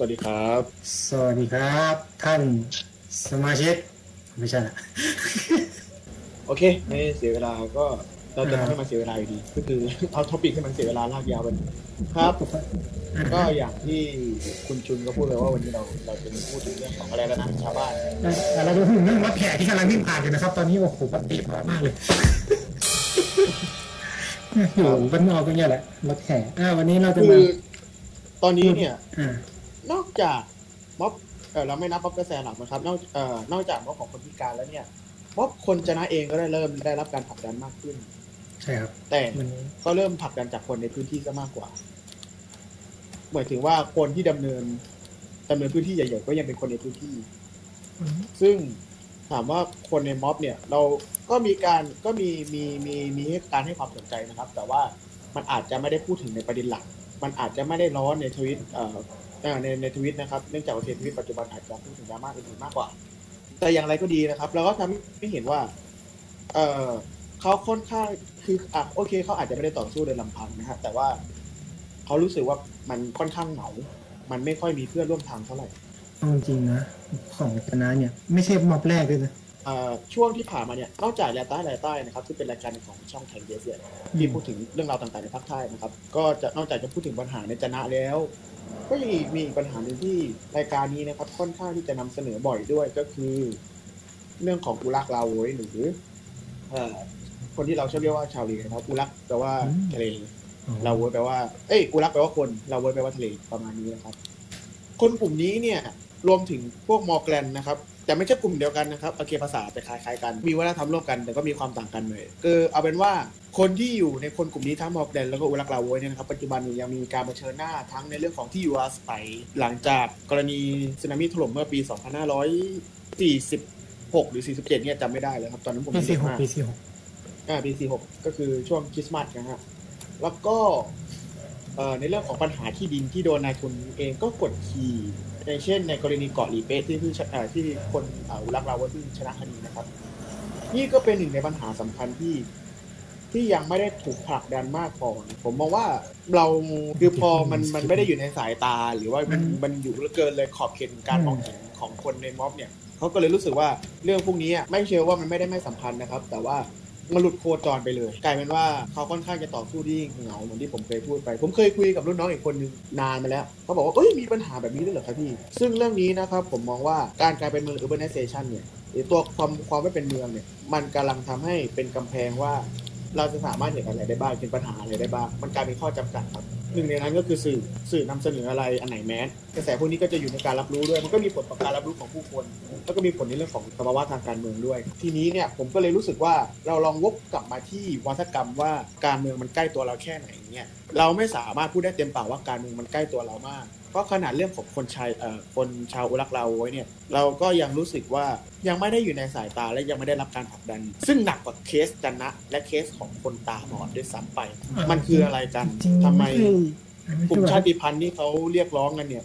สวัสดีครับ สวัสดีครับ ท่านสมาชิกไม่ใช่ละโอเค ไม่เสียเวลาก็เราจะทำให้มันเสียเวลาอยู่ดี ก็คือเอาท็อปิกให้มันเสียเวลาลากยาวไปครับ ก็อย่างที่คุณชุนก็พูดเลยว่าวันนี้เราเราจะพูดถึงเรื่องของอะไรแล้วนะชาวบ้านแต่เราดูถึงเรื่องรถแห่ที่กำลังวิ่งผ่านอยู่นะครับ ตอนนี้โอ้โหปฏิบัติมากเลยอยู่บ้านนอกก็เนี่ยแหละรถแห่อ่าวันนี้เราจะคืมาอตอนนี้เนี่ยอ่า นอกจากม็อบเออเราไม่นับม็อบกระแสหลักนะครับ นอกเอ่อนอกจากม็อบของคนพิการแล้วเนี่ยม็อบคนชนะเองก็ได้เริ่มได้รับการผลักดันมากขึ้น ใช่ครับ แต่มันก็เริ่มผลักดันจากคนในพื้นที่ซะมากกว่าหมายถึงว่าคนที่ดำเนินดำเนินพื้นที่ใหญ่ๆก็ยังเป็นคนในพื้นที่ ซึ่งถามว่าคนในม็อบเนี่ย เราก็มีการก็มีมีมีมีให้การให้ความสนใจนะครับ แต่ว่ามันอาจจะไม่ได้พูดถึงในประเด็นหลัก มันอาจจะไม่ได้ร้อนในทวิตเอ่อเอ่อในในทวิตนะครับเนื่องจากว่าทวิตปัจจุบันอาจจะพูดถึงดราม่าอื่นๆมากกว่า แต่อย่างไรก็ดีนะครับ เราก็ทำให้เห็นว่า เออเขาค่อนข้างคืออะโอเคเขาอาจจะไม่ได้ต่อสู้โดยลำพังนะฮะแต่ว่าเขารู้สึกว่ามันค่อนข้างเหงา มันไม่ค่อยมีเพื่อนร่วมทางเท่าไหร่เอาจริงนะ ของคณะเนี่ย ไม่ใช่ม็อบแรกด้วยนะ ช่วงที่ผ่านมาเนี่ยนอกจากแลใต้แลใต้นะครับที่เป็นรายการของช่องแข่งเดสเนี่ยที่พูดถึงเรื่องราวต่างๆในภาคใต้นะครับ ก็จะนอกจากจะพูดถึงปัญหาในจนะแล้ว ก็ยังมีอีกปัญหาหนึ่งที่รายการนี้นะครับค่อนข้างที่จะนำเสนอบ่อยด้วยก็คือ เรื่องของอุรักลาโวยหรือเอ่อคนที่เราชอบเรียกว่าชาวเลนะครับอุรักแปลว่าทะเลลาโวยแปลว่าเอ้ยอุรักแปลว่าคนลาโวยแปลว่าทะเลประมาณนี้นะครับ คนกลุ่มนี้เนี่ยรวมถึงพวกมอร์แกลนนะครับ แต่ไม่ใช่กลุ่มเดียวกันนะครับโอเคภาษาจะคล้ายๆกัน มีวัฒนธรรมร่วมกันแต่ก็มีความต่างกันเลยคือเอาเป็นว่าคนที่อยู่ในคนกลุ่มนี้ทั้งมอร์แกลนแล้วก็อุรักลาโวยเนี่ยนะครับปัจจุบันนี้ยังมีการเผชิญหน้าทั้งในเรื่องของที่อยู่อาศัยหลังจากกรณีสึนามิถล่มเมื่อปี 2546 หรือ 47 เนี่ยจำไม่ได้เลยครับ ตอนนั้นผมปียังสี่เด็กหกมากปีสี่หกอ่าปีสี่หกก็คือช่วงคริสต์มาสนะฮะแล้วก็เอ่อ ในเรื่องของปัญหาที่ดินที่โดนนายทุนเองก็กดขี่อย่างเช่น ในกรณีเกาะหลีเป๊ะที่เพิ่งชเอ่อที่คนเอ่ออุรักเราว่าเพิ่งชนะคดีนะครับ นี่ก็เป็นหนึ่งในปัญหาสำคัญที่ที่ยังไม่ได้ถูกผลักดันมากพอผมมองว่าเราคือพอมันมันไม่ได้อยู่ในสายตา หรือว่ามันมันอยู่เหลือเกินเลยขอบเขตการมองเห็นของคนในม็อบเนี่ยเขาก็เลยรู้สึกว่าเรื่องพวกนี้อะไม่เชื่อว่ามันไม่ได้ไม่สำคัญนะครับ แต่ว่า มันหลุดโคจรไปเลย กลายเป็นว่าเขาค่อนข้างจะต่อสู้ที่เหงาเหมือนที่ผมเคยพูดไป ผมเคยคุยกับรุ่นน้องอีกคนนึงนานมาแล้วเขาบอกว่าเอ้ยมีปัญหาแบบนี้ด้วยเหรอครับพี่ ซึ่งเรื่องนี้นะครับผมมองว่าการกลายเป็นเมือง urbanization เนี่ยตัวความความไม่เป็นเมืองเนี่ยมันกำลังทำให้เป็นกำแพงว่า เราจะสามารถเห็นอะไรได้บ้างเป็นปัญหาอะไรได้บ้างมันกลายเป็นข้อจำกัดครับ หนึ่งในนั้นก็คือสื่อสื่อนำเสนออะไรอันไหนแมสกระแสพวกนี้ก็จะอยู่ในการรับรู้ด้วย มันก็มีผลต่อการรับรู้ของผู้คน แล้วก็มีผลในเรื่องของสภาวะทางการเมืองด้วย ทีนี้เนี่ยผมก็เลยรู้สึกว่าเราลองวกกลับมาที่วัฒกรรมว่าการเมืองมันใกล้ตัวเราแค่ไหนเนี่ยเราไม่สามารถพูดได้เต็มปากว่าการเมืองมันใกล้ตัวเรามากเพราะขนาดเรื่องของคนชายเอ่อคนชาวอุรักเราไว้เนี่ย เราก็ยังรู้สึกว่ายังไม่ได้อยู่ในสายตาและยังไม่ได้รับการผลักดัน ซึ่งหนักกว่าเคสจันนะและเคสของคนตาบอดด้วยซ้ำไป มันคืออะไรกันจริงๆทำไมไม่กลุ่มใช่ชาติพันธุ์ที่เขาเรียกร้องกันเนี่ย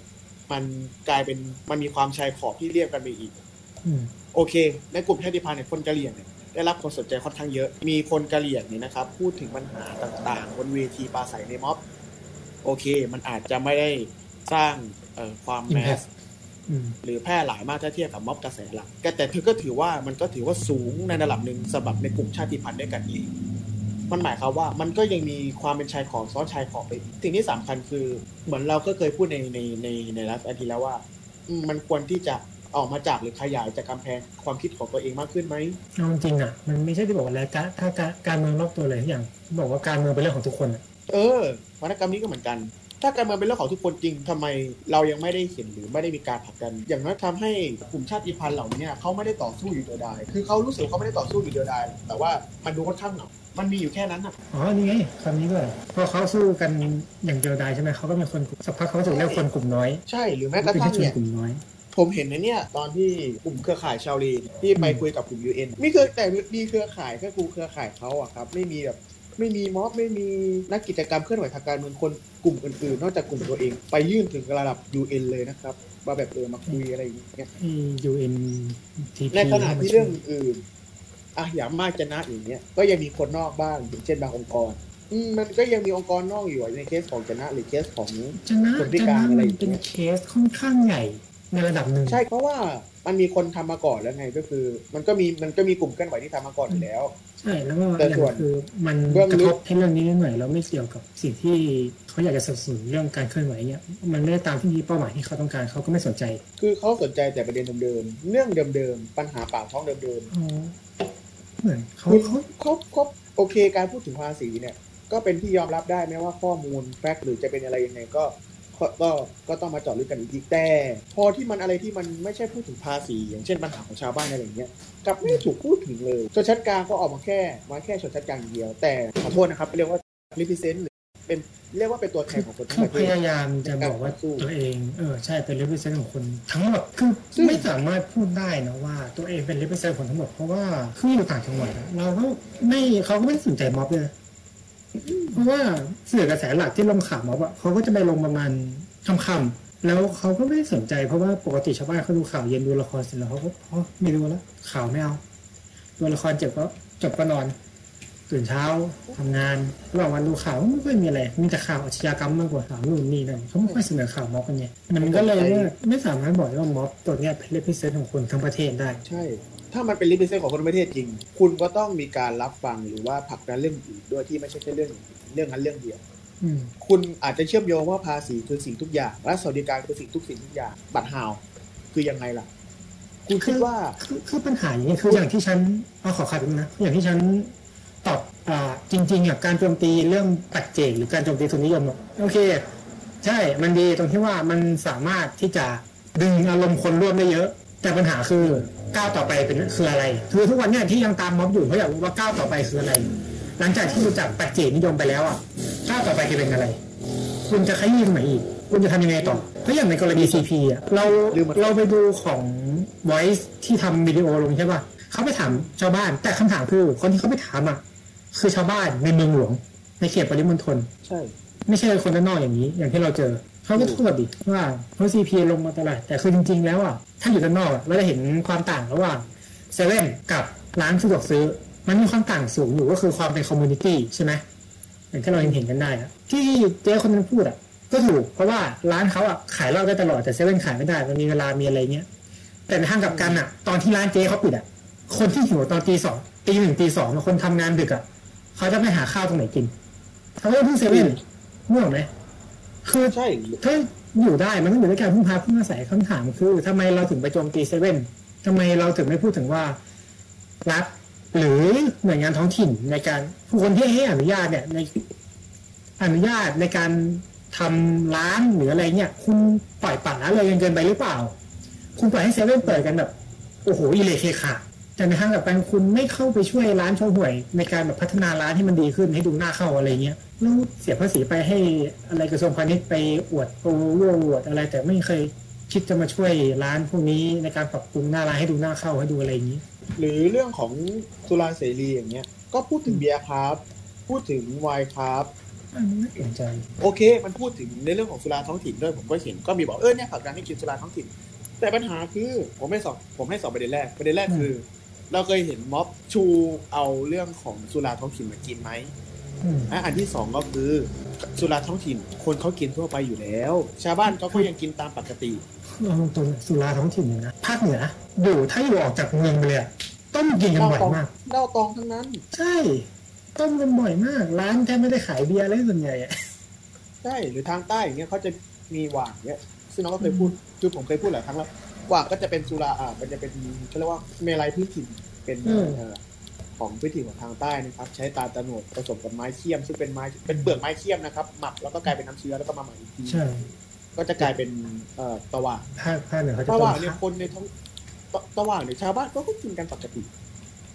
มันกลายเป็นมันมีความชายขอบที่เรียกกันไปอีกอืมโอเค ในกลุ่มชาติพันธุ์เนี่ยคนกะเหรี่ยงเนี่ยได้รับความสนใจค่อนข้างเยอะ มีคนกะเหรี่ยงเนี่ยนะครับ พูดถึงปัญหาต่างๆ บนเวทีปราศัยในม็อบ โอเค มันอาจจะไม่ได้ สร้างเอ่อความแมสอืมหรือแพร่หลายมากถ้าเทียบกับม็อบกระแสหลักแต่แต่เธอก็ถือว่ามันก็ถือว่าสูงในระดับหนึ่งสำหรับในกลุ่มชาติพันธุ์ด้วยกันเองมันหมายความว่ามันก็ยังมีความเป็นชายขอบซ้อนชายขอบไปอีกสิ่งที่สำคัญคือ เหมือนเราก็เคยพูดในในในในไลฟ์อาทิตย์แล้วว่าอืมมันควรที่จะออกมาจากหรือขยายจากกำแพงความคิดของตัวเองมากขึ้นไหมเอาจริงๆอะ มันไม่ใช่ที่บอกว่าแล้วการถ้าการการเมืองรอบตัวเลยอย่าง บอกว่าการเมืองเป็นเรื่องของทุกคนอะเออวรรณกรรมนี้ก็เหมือนกัน ถ้าการเมืองเป็นเรื่องของทุกคนจริงทำไมเรายังไม่ได้เห็นหรือไม่ได้มีการผลักดัน อย่างน้อยทำให้กลุ่มชาติพันธุ์เหล่านี้เขาไม่ได้ต่อสู้อยู่เดียวดายคือเขารู้สึกเขาไม่ได้ต่อสู้อยู่เดียวดายแต่ว่ามันดูค่อนข้างเหงามันมีอยู่แค่นั้นน่ะ อ๋อ นี่ไงคำนี้ด้วยพอเขาสู้กันอย่างเดียวดายใช่ไหมเขาก็มีคนสักพักเขาก็จะเรียกคนกลุ่มน้อย ใช่ หรือแม้กระเป็นทั่งชนเนี่ยกลุ่มน้อยผมเห็นในเนี่ยตอนที่กลุ่มเครือข่ายชาวลีนที่ไปคุยกับกลุ่ม UN มีเครือแต่มีเครือข่ายแค่กลุ่มเครือข่ายเขาอะครับ ไม่มีแบบ ไม่มีม็อบไม่มีนักกิจกรรมเคลื่อนไหวทางการเมืองคนกลุ่มอื่นๆนอกจากกลุ่มตัวเอง ไปยื่นถึงระดับ UN เลยนะครับมาแบบเออมาคุยอะไรอย่างเงี้ยยูเอ็นทีในขณะที่เรื่องอื่นอะอย่างมากจะนะอย่างเงี้ยก็ยังมีคนนอกบ้างอย่างเช่นบางองค์กรทอืมมันก็ยังมีองค์กรนอกอยู่อะในเคสของจนะหรือเคสของจะนะคนพิจะกานะรอะไรมันอย่างเงี้ยเป็นเคสค่อนข้างใหญ่ในระดับหนึ่งใช่เพราะว่า มันมีคนทำมาก่อนแล้วไงก็คือ มันก็มีมันก็มีกลุ่มเคลื่อนไหวที่ทำมาก่อนอยู่แล้ว ใช่แล้วก็แต่อย่างส่วนคือมันเบื้องกระลึทกบให้เรื่องนี้นิดหน่อยแล้วไม่เกี่ยวกับสิ่งที่เขาอยากจะสนับสนุนเรื่องการเคลื่อนไหวเนี่ยมันไม่ได้ตามที่เป้าหมายที่เขาต้องการเขาก็ไม่สนใจ คือเขาสนใจแต่ประเด็นเดิมๆเรื่องเดิมๆปัญหาปากท้องเดิมอ๋อเหมือนเขาคุณเขาๆเขาเขาโอเคการพูดถึงภาษีเนี่ย ก็เป็นที่ยอมรับได้แม้ว่าข้อมูลแฟกต์หรือจะเป็นอะไรยังไงก็ ก็ก็ก็ต้องมาเจาะลึกกันอีกทีแต่พอที่มันอะไรที่มันไม่ใช่พูดถึงภาษี อย่างเช่นปัญหาของชาวบ้านอะไรอย่างเงี้ยกลับไม่ถูกพูดถึงเลยชนชั้นกลางก็ออกมาแค่มาแค่ชนชั้นกลางอย่างเดียว แต่ขอโทษนะครับเรียกว่า represent หรือเป็นเรียกว่าเป็นตัวแทนของคนทั้งเขาประเทพศยายามจะบอกว่าการต่อสู้ตัวเองเออใช่เป็น represent ของคนทั้งหมดคือซึ่งไม่สามารถพูดได้นะว่าตัวเองเป็น represent ของทั้งหมดเพราะว่าคืออยู่ต่างจังหวัดอะเราก็ไม่เขาก็ไม่สนใจม็อบเลย เพราะว่าสื่อกระแสหลักที่ลงข่าวม็อบอะเขาก็จะไปลงประมาณค่ำๆแล้วเขาก็ไม่สนใจเพราะว่าปกติชาวบ้านเขาดูข่าวเย็นดูละครเสร็จแล้วเขาก็อ๋อไม่ดูแล้วข่าวไม่เอาดูละครจบก็จบก็นอน ตื่นเช้าทำงานระหว่างวันดูข่าวไม่ค่อยมีอะไรมีแต่ข่าวอาชญากรรมมากกว่าข่าวนู่นนี่นั่นเขาไม่ค่อยเสนอข่าวม็อบกันไงมันก็เลยว่าไม่สามารถบอกได้ว่าม็อบตัวเนี้ยเป็นเลพิเซนของคนทั้งประเทศได้ใช่ถ้ามันเป็น represent ของคนทั้งประเทศจริง คุณก็ต้องมีการรับฟังหรือว่าผลักดันเรื่องอื่นด้วยที่ไม่ใช่แค่เรื่องเรื่องนั้นเรื่องเดียวอืมคุณอาจจะเชื่อมโยงว่าภาษีคือสิ่งทุกอย่างและสวัสดิการคือสิ่งทุกสิ่งทุกอย่างบัตรหาวคือยังไงล่ะ คุณคิดว่าคือคือปัญหาอย่างนี้คืออย่างที่ฉันเอาขอขัดนะอย่างที่ฉันตอบอ่า จริงๆอะการโจมตีเรื่องปัจเจกหรือการโจมตีทุนนิยมอะโอเค ใช่มันดีตรงที่ว่ามันสามารถที่จะดึงอารมณ์คนร่วมได้เยอะ แต่ปัญหาคือก้าวต่อไปเป็นคืออะไรคือทุกวันเนี้ยที่ยังตามม็อบอยู่เพราะอยากรู้ว่าก้าวต่อไปคืออะไร หลังจากที่รู้จักปัจเจกนิยมไปแล้วอะก้าวต่อไปจะเป็นอะไร คุณจะขยี้ตรงไหนอีกคุณจะทำยังไงต่อเพราะอย่างในกรณี CP อะเราลืมมันเราไปดูของ Voice ที่ทำวิดีโอลงใช่ป่ะเขาไปถามชาวบ้าน แต่คำถามคือคนที่เขาไปถามอะ คือชาวบ้านในเมืองหลวง ในเขตปริมณฑลใช่ ไม่ใช่คนด้านนอกอย่างนี้ อย่างที่เราเจอเขาก็โทษดิว่าเพราะ CP ลงมาตลาดแต่คือจริง ๆ แล้วอะถ้าอยู่ด้านนอกอะเราจะเห็นความต่างระหว่างเซเว่นกับร้านสะดวกซื้อ มันมีความต่างสูงอยู่ก็คือความเป็น community ใช่ไหมอย่างที่เราเห็นเห็นกันได้อะที่เจ๊คนนั้นพูดอะก็ถูกเพราะว่าร้านเขาอะขายเหล้าได้ตลอดแต่เซเว่นขายไม่ได้มันมีเวลามีอะไรเงี้ยแต่ในทางกลับกันอะ ตอนที่ร้านเจ๊เขาปิดอะคนที่หิวตอนตีสองตีหนึ่งตีสองคนทำงานดึกอะ เขาจะไปหาข้าวตรงไหนกินเขาก็พึ่งเซเว่นนึกออกไหมคือใช่ถ้าอยู่ได้มันต้องอยู่ด้วยการพึ่งพาพึ่งอาศัยคำถามคือทำไมเราถึงไปโจมตีเซเว่นทำไมเราถึงไม่พูดถึงว่ารัฐหรือหน่วยงานท้องถิ่นในการผู้คนที่ให้อนุญาตเนี่ยในอนุญาตในการทำร้านหรืออะไรเนี่ย คุณปล่อยปละละเลยกันเกินไปหรือเปล่า คุณปล่อยให้เซเว่นเปิดกันแบบโอ้โหอิเละเคขา แต่ในทางกลับกันคุณไม่เข้าไปช่วยร้านโชห่วย ในการแบบพัฒนาร้านให้มันดีขึ้นให้ดูน่าเข้าอะไรเงี้ยแล้วเสียภาษีไปให้อะไรกระทรวงพาณิชย์ไปอวดโปรโวอวดอะไร แต่ไม่เคยคิดจะมาช่วยร้านพวกนี้ในการปรับปรุงหน้าร้านให้ดูน่าเข้าให้ดูอะไรอย่างนี้ หรือเรื่องของสุราเสรีอย่างเงี้ย ก็พูดถึงเบียร์ครับ พูดถึงไวน์ครับอันนี้ไม่สนใจ โอเค มันพูดถึงในเรื่องของสุราท้องถิ่นด้วยผมก็เห็นก็มีบอกเออเนี่ยผลักดันให้กินสุราท้องถิ่น แต่ปัญหาคือผมไม่สอบผมให้สอบประเด็นแรกประเด็นแรกคือ เราเคยเห็นม็อบชูเอาเรื่องของสุราท้องถิ่นมากินไหมอืมอะอันที่สองก็คือสุราท้องถิ่น คนเขากินทั่วไปอยู่แล้ว ชาวบ้านเขาก็ยังกินตามปกติเอาตรงๆสุราท้องถิ่นเนี่ยนะภาคเหนืออยู่ถ้าอยู่ออกจากเมืองไปเลยอะต้องกินกันบ่อยมากเหล้าตองทั้งนั้น ใช่ ต้มกันบ่อยมาก ร้านแทบไม่ได้ขายเบียร์เลยส่วนใหญ่อะใช่หรือทางใต้อย่างเงี้ยเขาจะมีหว่างเงี้ยซึ่งน้องก็เคยพูดคือผมเคยพูดหลายครั้งแล้ว หว่างก็จะเป็นสุราอ่ามันจะเป็นเขาเรียกว่าเมลัยพื้นถิ่นเป็นเอ่อของพื้นถิ่นของทางใต้นะครับ ใช้ตาลตะโนดผสมกับไม้เคี่ยม ซึ่งเป็นไม้เป็นเปลือกไม้เคี่ยมนะครับ หมักแล้วก็กลายเป็นน้ำเชื้อแล้วก็มาหมักอีกทีใช่ก็จะกลายเป็นเอ่อตะหว่างภาคภาคเหนือเขาจะตะต้หมว่างเนี่ยคนในท้องตะตะหว่างเนี่ยชาวบ้านก็กินกันปกติ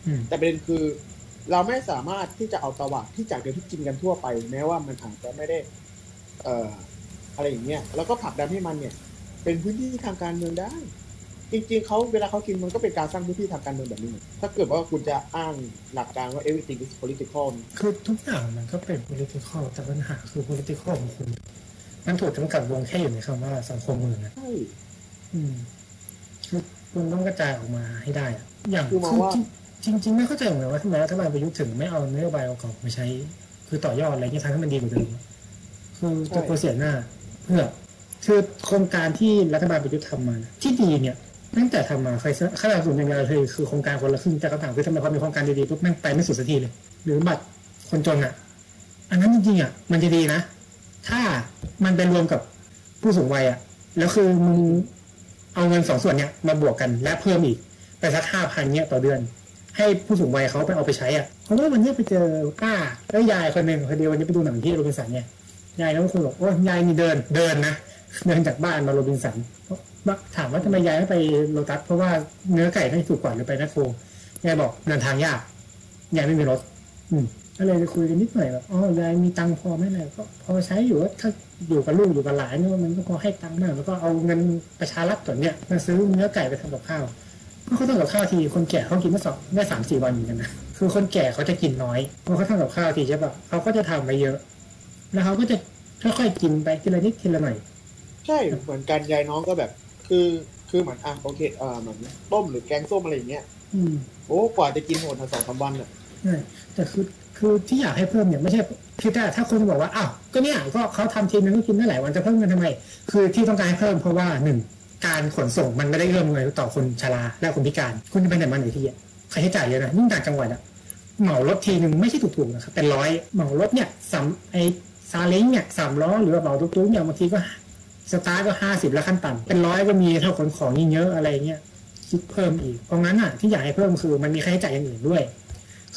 อืมแต่ประเด็นคือเราไม่สามารถที่จะเอาตะหว่างที่จากเดิมที่กินกันทั่วไป แม้ว่ามันอาจจะไม่ได้ เอ่ออะไรอย่างเงี้ยแล้วก็ผลักดันให้มันเนี่ย เป็นพื้นที่ทางการเมืองได้ จริงๆเขาเวลาเขากินมันก็เป็นการสร้างพื้นที่ทางการเมืองแบบนี้เหมือนถ้าเกิดว่าคุณจะอ้างหลักการว่า everything is political เนี่ยคือทุกอย่างมันก็เป็น political แต่ปัญหาคือ political ของคุณมันถูกจำกัดวงแค่อยู่ในคำว่าสังคมเมืองนะใช่อืมคือคุณต้องกระจายออกมาให้ได้อะอย่างคือมองว่าจริงจริง ๆ ไม่เข้าใจเหมือนกันว่าทำไมรัฐบาลประยุทธ์ถึงไม่เอานโยบายเก่าๆมาใช้ คือต่อยอดอะไรเงี้ยทำให้มันดีกว่าเดิมคือจะโปรเสียหน้า เพื่อ คือโครงการที่รัฐบาลประยุทธ์ทำมาที่ดีเนี่ยตั้งแต่ทำมาใครข้าราชการอย่างเดียวเลยคือโครงการคนละครึ่งแต่คำถามคือทำไมพอมีโครงการดีๆปุ๊บแม่งไปไม่สุดสักทีเลยหรือบัตรคนจนอะ อันนั้นจริงๆอะมันจะดีนะ ถ้ามันไปรวมกับผู้สูงวัยอะ แล้วคือมึงเอาเงินสองส่วนเนี้ยมาบวกกันและเพิ่มอีกไปสักห้าพันเนี้ยต่อเดือน ให้ผู้สูงวัยเขาไปเอาไปใช้อะเพราะว่าวันนี้ไปเจอป้าแล้วยายคนหนึ่งคนเดียววันนี้ไปดูหนังที่โรบินสันเนี่ยยายแล้วก็คุยบอกโอ้ยายนี่เดินเดินนะ เดินจากบ้านมาโรบินสันถามว่าทำไมย้ายไปโลตัสเพราะว่าเนื้อไก่ไม่ถูกกว่าหรือไปแมคโครยายบอกเดินทางยากยายไม่มีรถ อืมก็เลยไปคุยกันนิดหน่อยแบบอ๋อยายมีตังค์พอไหมเลยก็พอใช้อยู่ถ้าอยู่กับลูกอยู่กับหลานเนี่ยมันก็พอให้ตังค์มากแล้วก็เอาเงินประชารัฐส่วนเนี้ยมาซื้อเนื้อไก่ไปทำกับข้าวเขาทำกับข้าวทีคนแก่เขากินได้สองได้สามสี่วันเหมือนกันนะคือคนแก่เขาจะกินน้อยเพราะเขาทำกับข้าวทีใช่ปะเขาก็จะทำไปเยอะ แล้วเขาก็จะค่อยๆกินไปทีละนิดทีละหน่อย ใช่เหมือนกันยายน้องก็แบบ คือคือเหมือนอะโอเคเออเหมือนต้มหรือแกงส้มอะไรอย่างเงี้ยอืมโอ้กว่าจะกินหมดทั้งสองสามวันอะใช่แต่คือคือที่อยากให้เพิ่มเนี่ยไม่ใช่คือถ้าถ้าคนบอกว่าอ้าวก็เนี่ยก็เขาทำทีนึงก็กินได้หลายวันจะเพิ่มเงินทำไม คือที่ต้องการให้เพิ่มเพราะว่าหนึ่งการขนส่งมันไม่ได้เอื้อมหน่วยต่อคนชราและคนพิการคุณจะไปไหนมาไหนทีอะค่าใช้จ่ายเยอะนะยิ่งต่างจังหวัดอะเหมารถทีหนึ่งไม่ใช่ถูกๆนะครับเป็นร้อยเหมารถเนี่ยสามไอซาเล้งเนี่ยสามล้อหรือว่าเหมาตุ๊กๆเนี่ยบางทีก็ สตาร์ก็ห้าสิบแล้วขั้นต่ำเป็นร้อยก็มีถ้าขนของยิ่งเยอะอะไรเงี้ยคิดเพิ่มอีก เพราะงั้นอะที่อยากให้เพิ่มคือมันมีค่าใช้จ่ายอย่างอื่นด้วย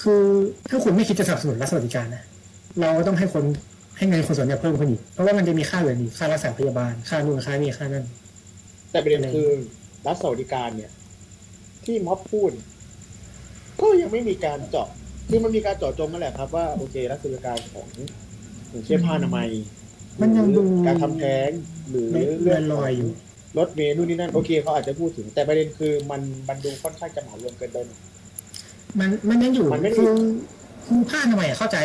คือถ้าคุณไม่คิดจะสนับสนุนรัฐสวัสดิการนะเราก็ต้องให้คนให้เงินคนส่วนใหญ่เพิ่มขึ้นอีกเพราะว่ามันจะมีค่าอื่นอีกค่ารักษาพยาบาลค่านู่นค่านี่ค่านั่นแต่ประเด็นคือรัฐสวัสดิการเนี่ย ที่ม็อบพูดก็ยังไม่มีการเจาะคือมันมีการเจาะจงนั่นแหละครับว่าโอเครัฐสวัสดิการของอย่างเช่นผ้าอนามัย มันยังดูหรือการทำแท้งหรือเลื่อนลอยอยู่รถเมล์นู่นนี่นั่นโอเคเขาอาจจะพูดถึง แต่ประเด็นคือมันมันดูค่อนข้างจะเหมารวมเกินไปหน่อยมันมันยังอยู่มันไม่ได้คือคือผ้าทำไมยอะเข้าใจ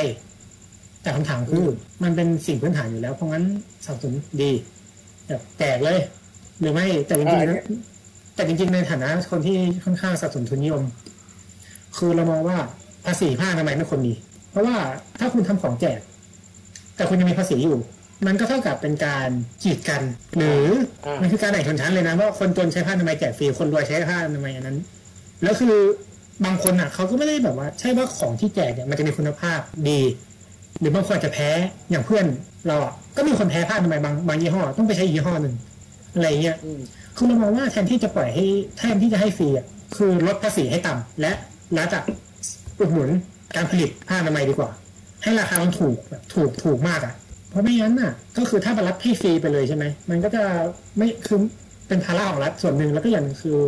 แต่คำถามคือมันเป็นสิ่งพื้นฐานอยู่แล้ว เพราะงั้นสนับสนุนดีแบบแจกเลย หรือไม่แต่จริงๆนะแต่จริงๆในฐานะคนที่ค่อนข้างสนับสนุนทุนนิยม คือเรามองว่าภาษีผ้าทำไมยไม่ควรมี เพราะว่าถ้าคุณทำของแจก แต่คุณยังมีภาษีอยู่ มันก็เท่ากับเป็นการกีดกัน หรืออ่ามันคือการแบ่งชนชั้นเลยนะว่าคนจนใช้ผ้าทำไมยแจกฟรีคนรวยใช้ผ้าทำไมยอันนั้น แล้วคือบางคนอะเขาก็ไม่ได้แบบว่า ใช่ว่าของที่แจกเนี่ยมันจะมีคุณภาพดี หรือบางคนอาจจะแพ้อย่างเพื่อนเราอะก็มีคนแพ้ผ้าทำไมยบางบางยี่ห้อต้องไปใช้อีกยี่ห้อหนึ่งอะไรเงี้ยอืมคือเรามองว่าแทนที่จะปล่อยให้แทนที่จะให้ฟรีอะคือลดภาษีให้ต่ำและรัฐอะอุดหนุนการผลิตผ้าอนามัยดีกว่า ให้ราคามันถูกแบบถูกถูกมากอะ เพราะไม่งั้นน่ะ ก็คือถ้ามารับให้ฟรีไปเลยใช่ไหมมันก็จะไม่คือเป็นภาระของรัฐส่วนหนึ่งแล้วก็อย่างหนึ่งคือ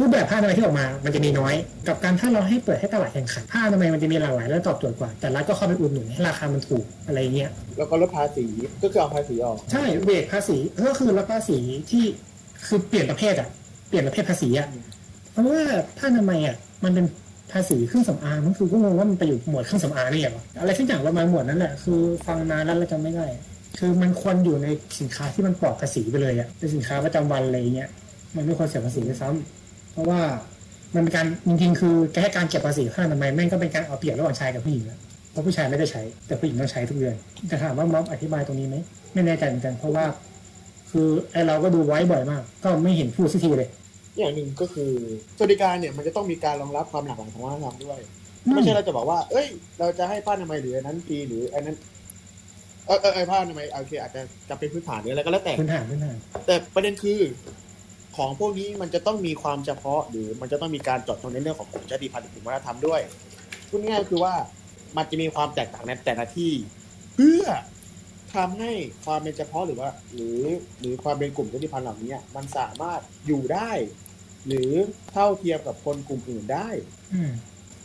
รูปแบบผ้าอนามัยที่ออกมา มันจะมีน้อย กับการถ้าเราให้เปิดให้ตลาดแข่งขันผ้าอนามัยมันจะมีหลากหลายและตอบโจทย์กว่า แต่รัฐก็เข้าไปอุดหนุนให้ราคามันถูกอะไรเงี้ยแล้วก็ลดภาษีก็คือเอาภาษีออกใช่เบรกภาษีก็คือลดภาษีที่คือเปลี่ยนประเภทอะเปลี่ยนประเภทภาษีอะเพราะว่าผ้าอนามัยอะมันเป็น ภาษีเครื่องสำอางมันคือก็งงว่ามันไปอยู่หมวดเครื่องสำอางนี่เหรออะไรทุกอย่างประมาณหมวดนั้นแหละคือฟังนานแล้วเราจำไม่ได้คือมันควรอยู่ในสินค้าที่มันปลอดภาษีไปเลยอะเป็นสินค้าประจำวันอะไรเงี้ยมันไม่ควรเสียภาษีด้วยซ้ำเพราะว่ามันเป็นการจริงๆคือแค่การเก็บภาษีผ้าอนามัยแม่งก็เป็นการเอาเปรียบระหว่างชายกับผู้หญิงอะเพราะผู้ชายไม่ได้ใช้ แต่ผู้หญิงต้องใช้ทุกเดือนจะถามว่าม็อบอธิบายตรงนี้ไหมไม่แน่ใจเหมือนกันเพราะว่า คือไอเราก็ดูไว้บ่อยมาก ก็ไม่เห็นพูดสักทีเลย อย่างหนึ่งก็คือสวัสดิการเนี่ยมันจะต้องมีการรองรับความหลากหลายของวัฒนธรรมด้วย ไม่ใช่เราจะบอกว่า เอ้ย เราจะให้ผ้าอนามัยหรืออันนั้นฟรีหรืออันนั้นเออเออเออผ้าอนามัยโอเคอาจจะจะเป็นพื้นฐานหรืออะไรก็แล้วแต่พื้นฐานพื้นฐานแต่ประเด็นคือ ของพวกนี้มันจะต้องมีความเฉพาะ หรือมันจะต้องมีการเจาะจงในเรื่องของกลุ่มชาติพันธุ์หรือกลุ่มวัฒนธรรมด้วยพูดง่ายๆคือว่ามันจะมีความแตกต่างในแต่ละที่ เพื่อทำให้ความเป็นเฉพาะหรือว่า หรือหรือความเป็นกลุ่มชาติพันธุ์เหล่านี้มันสามารถอยู่ได้ หรือเท่าเทียมกับคนกลุ่มอื่นได้ อืม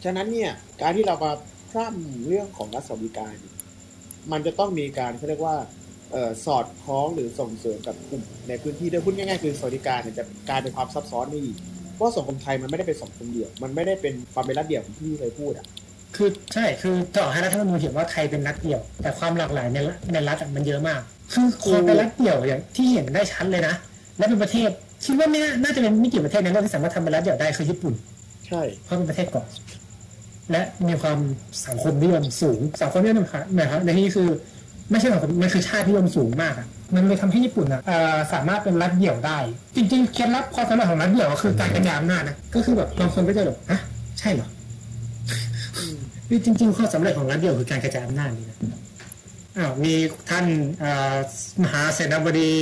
ฉะนั้นเนี่ยการที่เรามาพร่ำเรื่องของรัฐสวัสดิการเนี่ยมันจะต้องมีการเขาเรียกว่าเออสอดคล้องหรือส่งเสริมกับกลุ่มในพื้นที่ด้วยพูดง่ายๆคือสวัสดิการเนี่ยจะกลายเป็นความซับซ้อนนี่เพราะสังคมไทยมันไม่ได้เป็นสังคมเดี่ยว มันไม่ได้เป็นความเป็นรัฐเดี่ยวที่พี่เคยพูดอะคือใช่คือต่อให้รัฐธรรมนูญเขียนว่าไทยเป็นรัฐเดี่ยว แต่ความหลากหลายในรัฐในรัฐอะมันเยอะมาก คือความเป็นรัฐเดี่ยวอย่างที่เห็นได้ชัดเลยนะและเป็นประเทศ คิดว่าไม่น่าน่าจะเป็นไม่กี่ประเทศในโลกที่สามารถทำเป็นรัฐเดี่ยวได้คือญี่ปุ่น ใช่ เพราะเป็นประเทศเกาะและมีความสังคมนิยมสูง สังคมนิยมนะครับในที่นี้คือ ไม่ใช่สังคมมันคือชาตินิยมสูงมากอะมันเลยทำให้ญี่ปุ่นอะเอ่อสามารถเป็นรัฐเดี่ยวได้ จริงๆเคล็ดลับความสำเร็จของรัฐเดี่ยวก็คือการกระจายอำนาจนะก็คือแบบบางคนก็จะแบบฮะใช่เหรอคือจริงๆความสำเร็จของรัฐเดี่ยวคือการกระจายอำนาจนี่นะอ้าว มีท่านเอ่อมหาเสนาบดี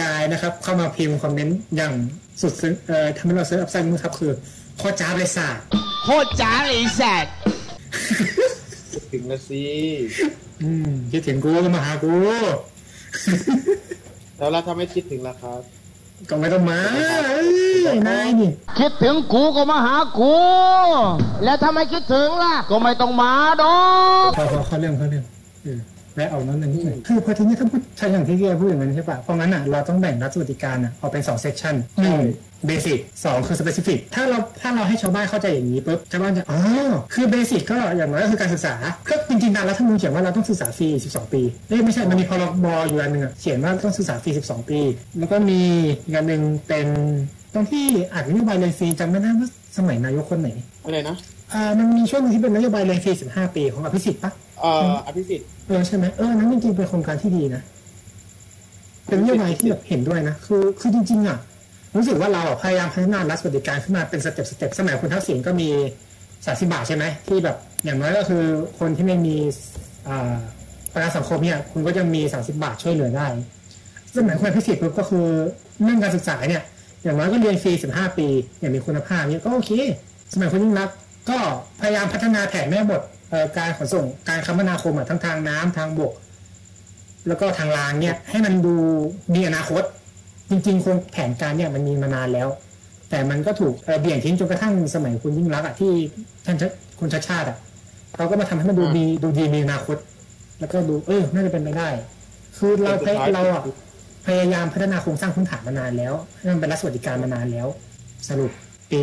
กายนะครับ เข้ามาพิมพ์คอมเมนต์อย่างสุดซึ้งเอ่อทำให้เราเซิร์ฟอัพไซด์มือครับคือข้อจ้าบเลยศาสตร์โคตรจ้าเลยไอ้สัตว์ถึงละสิอืมคิดถึงกูก็มาหากูแล้วเราถ้าไม่คิดถึงล่ะครับ ก็ไม่ต้องมาเอ้ยนายนี่คิดถึงกูก็มาหากู แล้วถ้าไม่คิดถึงล่ะ ก็ไม่ต้องมาดอกพอพอเข้าเรื่องเข้าเรื่องเออ แวะเอานั้นนึงนิดหน่อยคือพอทีนี้ถ้าพูดใช่อย่างที่เกียพูดอย่างนั้นใช่ปะเพราะงั้นอะเราต้องแบ่งรัฐสวัสดิการอะออกเป็นสอง section หนึ่ง basic สองคือ specific ถ้าเราถ้าเราให้ชาวบ้านเข้าใจอย่างนี้ปุ๊บชาวบ้านจะอ๋อคือ basic ก็อย่างน้อยก็คือการศึกษาก็จริงๆตามรัฐธรรมนูญเขียนว่าเราต้องศึกษาฟรี 12 ปีเอ้ยไม่ใช่มันมีพรบอยู่อันหนึ่งอะเขียนว่าต้องศึกษาฟรี 12 ปี แล้วก็มีอีกอันหนึ่งเป็นตรงที่อ่านนโยบายเรียนฟรีจำไม่ได้ว่าสมัยนายกคนไหนอะไรนะอ่า มันมีช่วงหนึงที่เป็นนโยบายเรียนฟรี15ปีของอภิสิทธิ์ปะเอ่ออภิสิทธิ์เออใช่ไหมเออนั้นจริงๆเป็นโครงการที่ดีนะเป็นนโยบายที่แบบเห็นด้วยนะคือคือจริง ๆ อะ รู้สึกว่าเราอะพยายามพัฒนารัฐสวัสดิการขึ้นมาเป็น step step สมัยคุณทักษิณก็มีสาสิบาทใช่ไหมที่แบบอย่างน้อยก็คือคนที่ไม่มีอ่าประกันสังคมเนี่ย คุณก็ยังมีสาสิบาทช่วยเหลือได้สมัยคุณพิสิทธิ์ปุ๊บก็คือเรื่องการศึกษาเนี่ย อย่างน้อยก็เรียนฟรีสิบห้าปี อย่างมีคุณภาพเนี่ยก็โอเค สมัยคุณยิ่งรักษณ์ ก็พยายามพัฒนาแผนแม่บทเอ่อการขนส่งการคมนาคมอะทั้งทางน้ำทางบก แล้วก็ทางรางเนี่ย ให้มันดูมีอนาคต จริงๆโครงแผนการเนี่ยมันมีมานานแล้ว แต่มันก็ถูกเอ่อเบี่ยงทิ้งจนกระทั่งสมัยคุณยิ่งรักษณ์อะที่ท่านชคุณชาติชาติอะเขาก็มาทำให้มันดูดีดูดีมีอนาคต แล้วก็ดูเออน่าจะเป็นไปได้ คือเราพยเราอะพยายามพัฒนาโครงสร้างพื้นฐานมานานแล้วให้มันเป็นรัฐสวัสดิการมานานแล้ว สรุปปี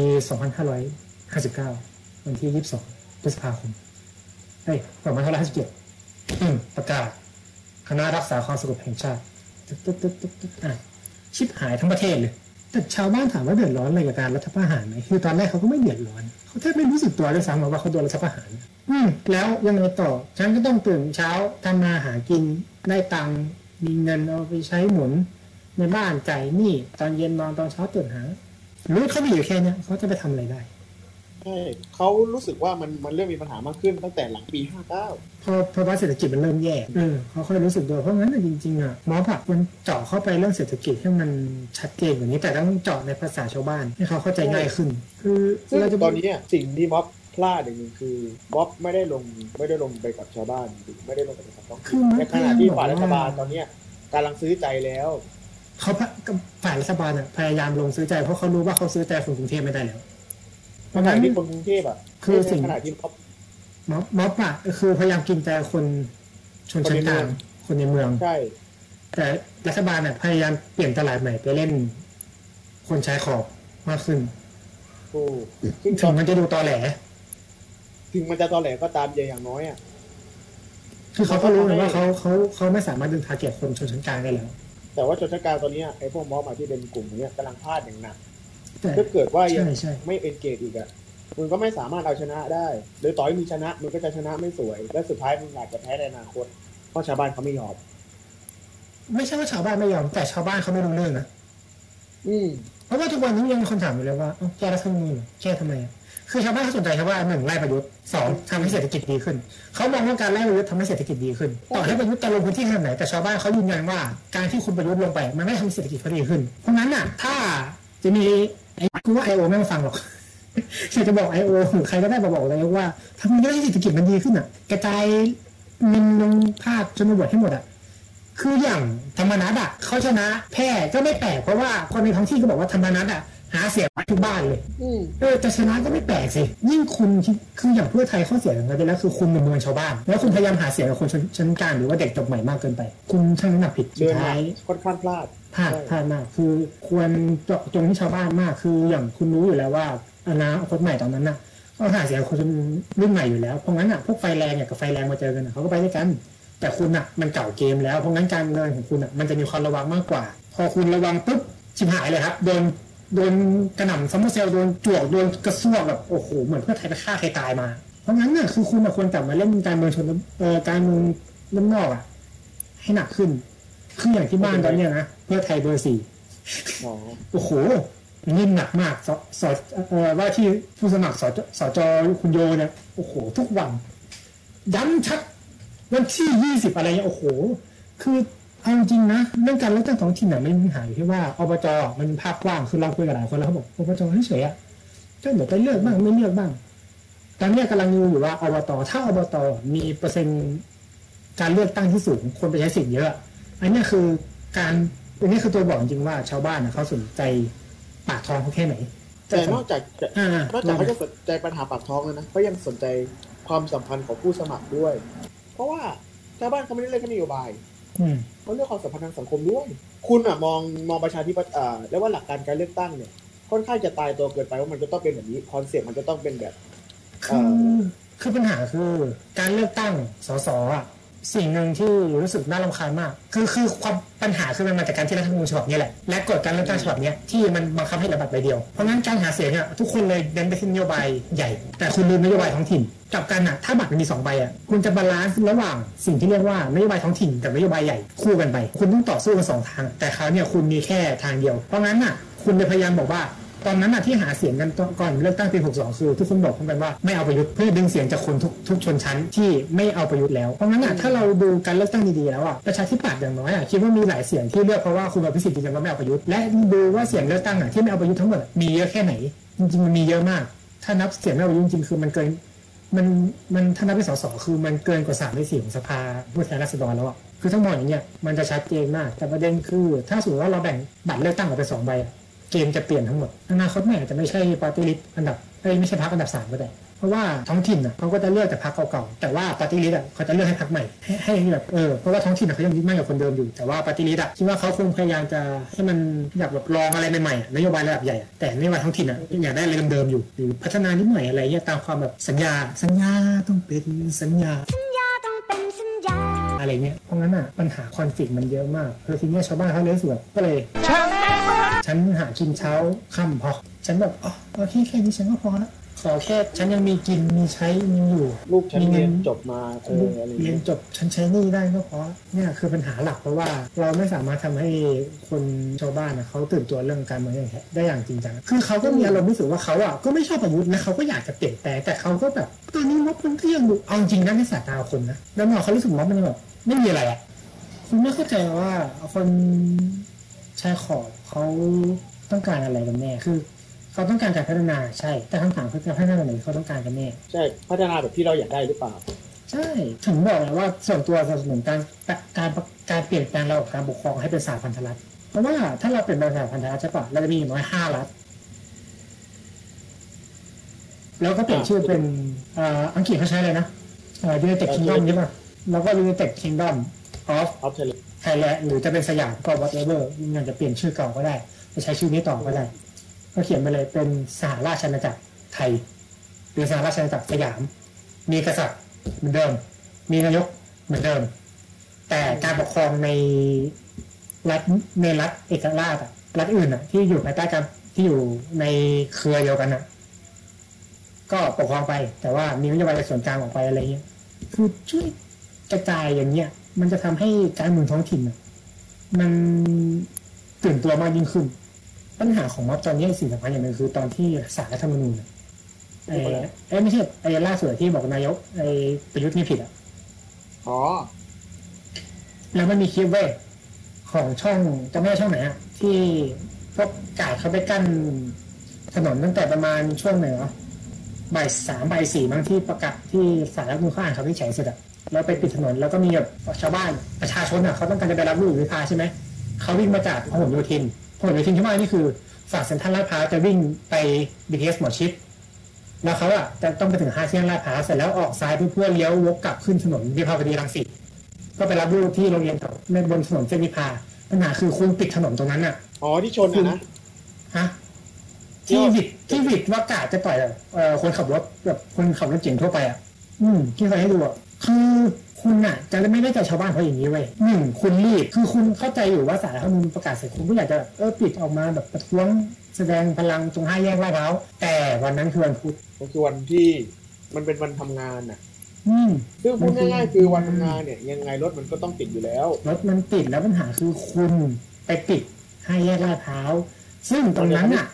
2559 วันที่22พฤษภาคมเฮ้ย2557อืมประกาศ คณะรักษาความสงบแห่งชาติตึ๊ดตึ๊ดตึ๊ดตึ๊ดตึ๊ดอะชิบหายทั้งประเทศเลย แต่ชาวบ้านถามว่าเดือดร้อนอะไรกับการรัฐประหารไหมคือตอนแรกเขาก็ไม่เดือดร้อนเขาแทบไม่รู้สึกตัวด้วยซ้ำว่าเขาโดนรัฐประหาร อืมแล้วยังไงต่อ ฉันก็ต้องตื่นเช้าทำมาหากินได้ตังค์มีเงินเอาไปใช้หมุน ในบ้านจ่ายหนี้ตอนเย็นนอนตอนเช้าตื่นหารู้เขามีอยู่แค่นี้เขาจะไปทำอะไรได้ ใช่เขารู้สึกว่ามันมันเริ่มมีปัญหามากขึ้นตั้งแต่หลังปี 59พอเพราะว่าเศรษฐกิจมันเริ่มแย่เออเขาค่อยรู้สึกตัวเพราะงั้นน่ะจริงๆอะหมอผักมันเจาะเข้าไปเรื่องเศรษฐกิจให้มันชัดเจนกว่านี้แต่ต้องเจาะในภาษาชาวบ้านให้เขาเข้าใจง่ายขึ้น คือซึ่งเราจะตอนนี้สิ่งที่ม็อบพลาดอย่างหนึงคือม็อบไม่ได้ลงไม่ได้ลงไปกับชาวบ้านหรือไม่ได้ลงกับประชาชนท้องคืถิ่อนมันในขณะที่ฝ่ายพยายามรัฐบาลบอกว่าตอนเนี้ยกำลังซื้อใจแล้วเขาพะกับฝ่ายรัฐบาลอะพยายามลงซื้อใจเพราะเขารู้ว่าเขาซื้อใจคนกรุงเทพไม่ได้แล้วเพ ขราะณะงั้นที่คนกรุงเทพอะคือสิ่งในขณะที่ม็อบม็อบม็อบอะคือพยายามกินใจคนชนชั้นกลางคนในเมืองใช่แต่รัฐบาลเนี่ยพยายามเปลี่ยนตลาดใหม่ไปเล่น คนชายขอบมากขึ้นถูกซึ่งตถึองนมันจะดูตอแหล ถึงมันจะตอแหลก็ตามอย่างน้อยอะคือเขาก็รู้เลยว่าเขาเขาเขาไม่สามารถดึงทาร์เก็ตคนชนชั้นกลางได้แล้ว แต่ว่าชนชั้นกลางตอนเนี้ยไอ้พวกม็อบอะที่เป็นกลุ่มเนี้ยกำลังพลาดอย่างหนักแต่ ถ้าเกิดว่ายังใช่ใช่ไม่เอนเกจอีกอะมึงก็ไม่สามารถเอาชนะได้ หรือต่อให้มีชนะมึงก็จะชนะไม่สวย และสุดท้ายมึงอาจจะแพ้ในอนาคต เพราะชาวบ้านเขาไม่ยอม ไม่ใช่ว่าชาวบ้านไม่ยอม แต่ชาวบ้านเขาไม่รู้เรื่องนะอืมเพราะว่าทุกวันนี้ยังมีคนถามอยู่เลยว่าเอ้าแก้รัฐธรรมนูญเหรอแก้ทำไมอะคือชาวบ้านเขาสนใจแค่ว่าหนึ่งไล่ประยุทธ์สองทำให้เศรษฐกิจดีขึ้น เขามองว่าการไล่ประยุทธ์ทำให้เศรษฐกิจดีขึ้น ต่อให้ประยุทธ์จะลงพื้นที่ขนาดไหน แต่ชาวบ้านเขายืนยันว่า การที่คุณประยุทธ์ลงไปมันไม่ทำให้เศรษฐกิจเขาดีขึ้น เพราะงั้นน่ะ ถ้าจะมี ไอ้กูว่าไอโอไม่มาฟังหรอกอยากจะบอกไอโอหรือใครก็ได้มาบอกเลยว่าทำยังไงให้เศรษฐกิจมันดีขึ้นอะ กระจายเงินลงภาคชนบทให้หมดอะคืออย่างธรรมนัตอะเขาชนะแพร่ก็ไม่แปลกเพราะว่าคนในท้องที่ก็บอกว่าธรรมนัตอะหาเสียงทุกบ้านเลยอืมเออแต่ชนะก็ไม่แปลกสิ ยิ่งคุณที่คืออย่างเพื่อไทยข้อเสียของเขาไปแล้วคือคุณเป็นเมืองชาวบ้าน แล้วคุณพยายามหาเสียงกับคนชนชั้นกลางหรือว่าเด็กจบใหม่มากเกินไป คุณชั่งน้ำหนักผิดสุเดิดนมาท้ายค่อนข้างพลาด พลาดพลาดมาก คือควรเจาะจงที่ชาวบ้านมาก คืออย่างคุณรู้อยู่แล้วว่าอนาคตใหม่ตอนนั้นน่ะก็หาเสียงคนรุ่นใหม่อยู่แล้วเพราะงั้นอะพวกไฟแรงเนี่ยกับไฟแรงมาเจอกันอะเขาก็ไปด้วยกัน แต่คุณอะมันเก๋าเกมแล้วเพราะงั้นการเดินของคุณอะมันจะมีความระวังมากกว่า พอคุณระวังปุ๊บชิบหายเลยครับโดนโดนกระหน่ำ summer sale โดนจวกโดนกระซวกแบบโอ้โหเหมือนเพื่อไทยไปฆ่าใครตายมา เพราะงั้นน่ะคือคุณน่ะควรกลับมาเล่นการเมืองชนเอ่อการเมืองเล่นนอกอะให้หนักขึ้น คืออย่างที่บ้านตอนเนี้ยนะเพื่อไทยเบอร์สี่อ๋อโอ้โหนิ่มหนักมากสสเอ่อว่าที่ผู้สมัครสจสจคุณโยเนี่ยโอ้โห ทุกวัน ย้ำชัดวันที่ยี่สิบอะไรเงี้ยโอ้โห คือเอาจริงๆนะเรื่องการเลือกตั้งท้องถิ่นน่ะไม่มีปัญหาอยู่ที่ว่าอบจมันเป็นภาพกว้างคือเราคุยกับหลายคนแล้วเขาบอกอบจเฉยๆอะก็เดี๋ยวไปเลือกบ้างไม่เลือกบ้างตอนเนี้ยกำลังดูอยู่ว่าอบตถ้าอบตมีเปอร์เซ็นต์การเลือกตั้งที่สูงคนไปใช้สิทธิ์เยอะ อันเนี้ยคือการอันนี้คือตัวบอกจริงๆว่าชาวบ้านน่ะเขาสนใจปากท้องเขาแค่ไหน แต่นอกจากจะอ่านอกจากเขาจะสนใจปัญหาปากท้องแล้วนะเขายังสนใจความสัมพันธ์ของผู้สมัครด้วย เพราะว่าชาวบ้านเขาไม่ได้เลือกแค่นโยบายอืมเขาเลือกความสัมพันธ์ทางสังคมด้วย คุณอะมองมองประชาธิปไตยอ่าแล้วว่าหลักการการเลือกตั้งเนี่ยค่อนข้างจะตายตัวเกินไปว่ามันจะต้องเป็นแบบนี้ concept มันจะต้องเป็นแบบคือคือปัญหาคือ การเลือกตั้งสสอะ สิ่งหนึ่งที่รู้สึกน่ารำคาญมาก คือคือความปัญหาคือมันมาจากการที่รัฐธรรมนูญฉบับนี้แหละและกฎการเลือกตั้งฉบับนี้ที่มันบังคับให้เหลือบัตรใบเดียวเพราะงั้นการหาเสียงเนี่ยทุกคนเลยเน้นไปที่นโยบายใหญ่ แต่คุณลืมนโยบายท้องถิ่นกลับกันอะถ้าบัตรมันมีสองใบอะคุณจะ balance ระหว่างสิ่งที่เรียกว่านโยบายท้องถิ่นกับนโยบายใหญ่คู่กันไป คุณต้องต่อสู้กันสองทาง แต่คราวเนี่ยคุณมีแค่ทางเดียว เพราะงั้นอะคุณจะพยายามบอกว่า ตอนนั้นน่ะที่หาเสียงกันก่อนเลือกตั้งปี 62 คือทุกคนบอกกันว่าไม่เอาประยุทธ์เพื่อดึงเสียงจากคนทุกทุกชนชั้นที่ไม่เอาประยุทธ์แล้วเพราะงั้นอะถ้าเราดูการเลือกตั้งดีๆแล้วอะประชาธิปัตย์อย่างน้อยอะคิดว่ามีหลายเสียงที่เลือกเพราะว่าคุณอภิสิทธิ์ยืนยันว่าไม่เอาประยุทธ์และดูว่าเสียงเลือกตั้งอะที่ไม่เอาประยุทธ์ทั้งหมดมีเยอะแค่ไหน จริงๆมันมีเยอะมาก ถ้านับเสียงไม่เอาประยุทธ์จริงๆคือมันเกินมันมันถ้านับเป็นสสคือมันเกินกว่าสามในสี่ของสภาผู้แทนราษฎรแล้วอะคือทั้งหมดอย่างเงี้ยมันจะชัดเจนมาก แต่ประเด็นคือ ถ้าสมมติว่าเราแบ่งบัตรเลือกตั้งออกเป็นสองใบ เกมจะเปลี่ยนทั้งหมด อนาคตแม่อาจจะไม่ใช่ party list อันดับเอ้ยไม่ใช่พรรคอันดับสามก็ได้เพราะว่าท้องถิ่นอะเขาก็จะเลือกแต่พรรคเก่าๆแต่ว่า party list อะเขาจะเลือกให้พรรคใหม่ให้ให้แบบเออเพราะว่าท้องถิ่นอะเขายังยึดมั่นกับคนเดิมอยู่แต่ว่า party list อะคิดว่าเขาคงพยายามจะให้มันอยากแบบลองอะไรใหม่ๆอะนโยบายระดับใหญ่อะแต่นโยบายท้องถิ่นอะยังอยากได้อะไรเดิมๆอยู่หรือพัฒนานิดหน่อยอะไรเงี้ยตามความแบบสัญญา สัญญาต้องเป็นสัญญาต้องเป็นสัญญาอะไรเงี้ยเพราะงั้นอะปัญหาคอนฟ lict มันเยอะมากคือทีเนี้ยชาวบ้านเขาเลยรู้สึกแบบก็เลย ฉันหากินเช้าค่ำพอ ฉันแบบอ๋อโอเคแค่นี้ฉันก็พอละขอแค่ฉันยังมีกินมีใช้มีอยู่ลูกฉันมีเงิเรียนนจบมาเอออะไรเรียเงี้นยจบฉันใช้หนี่ได้ก็พอเนี่ยคือปัญหาหลักเพราะว่าเราไม่สามารถทำให้คนชาวบ้านนะเขาตื่นตัวเรื่องการเมืองอย่างแท้ได้อย่างจริงจังคือเขาก็มีอารมณ์รู้สึกว่าเขาอะก็ไม่ชอบประยุทธ์นะเขาก็อยากจะเปลี่ยนแปลงแต่เขาก็แบบตอนนี้ม็อบมันก็ยังดูเอาจริงนะในสายตาคนนะแล้วมองเขารู้สึกม็อบมันแบบไม่มีอะไรอะคุณไม่เข้าใจว่าคนชายขอบ เขาต้องการอะไรกันแน่คือเขาต้องการการพัฒนาใช่ แต่คำถามคือการพัฒนาแบบไหนเขาต้องการกันแน่ใช่พัฒนาแบบที่เราอยากได้หรือเปล่า ใช่ถึงบอกเลยว่าส่วนตัวสนับสนุนการการการเปลี่ยนแปลงระบบการปกครองให้เป็นสาพันธรัฐเพราะว่าถ้าเราเปลี่ยนแปลงสาพันธรัฐใช่ปะเราจะมีอย่างน้อยห้ารัฐแล้วก็เปลี่ยนชื่อเป็นเอ่ออังกฤษเขาใช้เลยนะเอ่อ United Kingdom ใช่ปะแล้วก็ United Kingdom of of เทเล Thailand หรือจะเป็นสยามก็ whatever อยากจะเปลี่ยนชื่อเก่าก็ได้จะใช้ชื่อนี้ต่อก็ได้ ก็เขียนไปเลยเป็นสหราชอาณาจักรไทย หรือสหราชอาณาจักรสยาม มีกษัตริย์เหมือนเดิม มีนายกเหมือนเดิม แต่การปกครองในรัฐในรัฐเอกราชอะรัฐอื่นอะที่อยู่ภายใต้การที่อยู่ในเครือเดียวกันอะก็ปกครองไป แต่ว่ามีนโยบายส่วนกลางออกไปอะไรเงี้ยคือช่วยกระจายอย่างเงี้ย มันจะทำให้การเมืองท้องถิ่นอะมันตื่นตัวมากยิ่งขึ้น ปัญหาของม็อบตอนนี้สิ่งสำคัญอย่างหนึ่งคือตอนที่สารรัฐธรรมนูญอะไอ้เอ้ยไม่ใช่ไอ้ล่าสุดที่บอกนายกไอ้ประยุทธ์ไม่ผิดอะอ๋อแล้วมันมีคลิปเว้ยของช่องจำไม่ได้ช่องไหนอะที่พวกกาดเขาไปกั้นถนนตั้งแต่ประมาณช่วงไหนวะบ่ายสามบ่ายสี่บางที่ประกาศที่สารรัฐธรรมนูญเขาอ่านคำวินิจฉัยเสร็จอะ แล้วไปปิดถนนแล้วก็มีแบบชาวบ้านประชาชนอะเขาต้องการจะไปรับลูกหรือพาใช่ไหมเขาวิ่งมาจากพหลโยธินพหลโยธินที่ว่านี่คือฝั่งเซ็นทรัลลาดพร้าวจะวิ่งไป BTS หมอชิดแล้วเขาอะจะต้องไปถึงห้าเที่ยงลาดพร้าวเสร็จแล้วออกซ้ายเพื่อเพื่อเลี้ยววกกลับขึ้นถนนวิภาวดีรังสิตก็ไปรับลูกที่โรงเรียนในบนถนนเส้นวิภาปัญหาคือคุณปิดถนนตรงนั้นอะอ๋อที่ชนอะนะฮะที่วิดที่วิดว่ากาดจะต่อยเอ่อคนขับรถแบบคนขับรถเก่งทั่วไปอะอืมที่เคยให้ดูอะ คือคุณอะจะไม่ได้ใจชาวบ้านเพราะอย่างนี้เว้ยหนึ่งคุณรีบคือคุณเข้าใจอยู่ว่าสารรัฐธรรมนูญประกาศเสร็จคุณก็อยากจะแบบเออปิดออกมาแบบประท้วงแสดงพลังตรงห้าแยกลาดพร้าวแต่วันนั้นคือวันพุธก็คือวันที่มันเป็นวันทำงานน่ะอืมซึ่งพูดง่ายๆคือวันทำงานเนี่ย ยังไงรถมันก็ต้องติดอยู่แล้วรถมันติดแล้วปัญหาคือคุณไปปิดห้าแยกลาดพร้าวซึ่งตรงนั้นอะ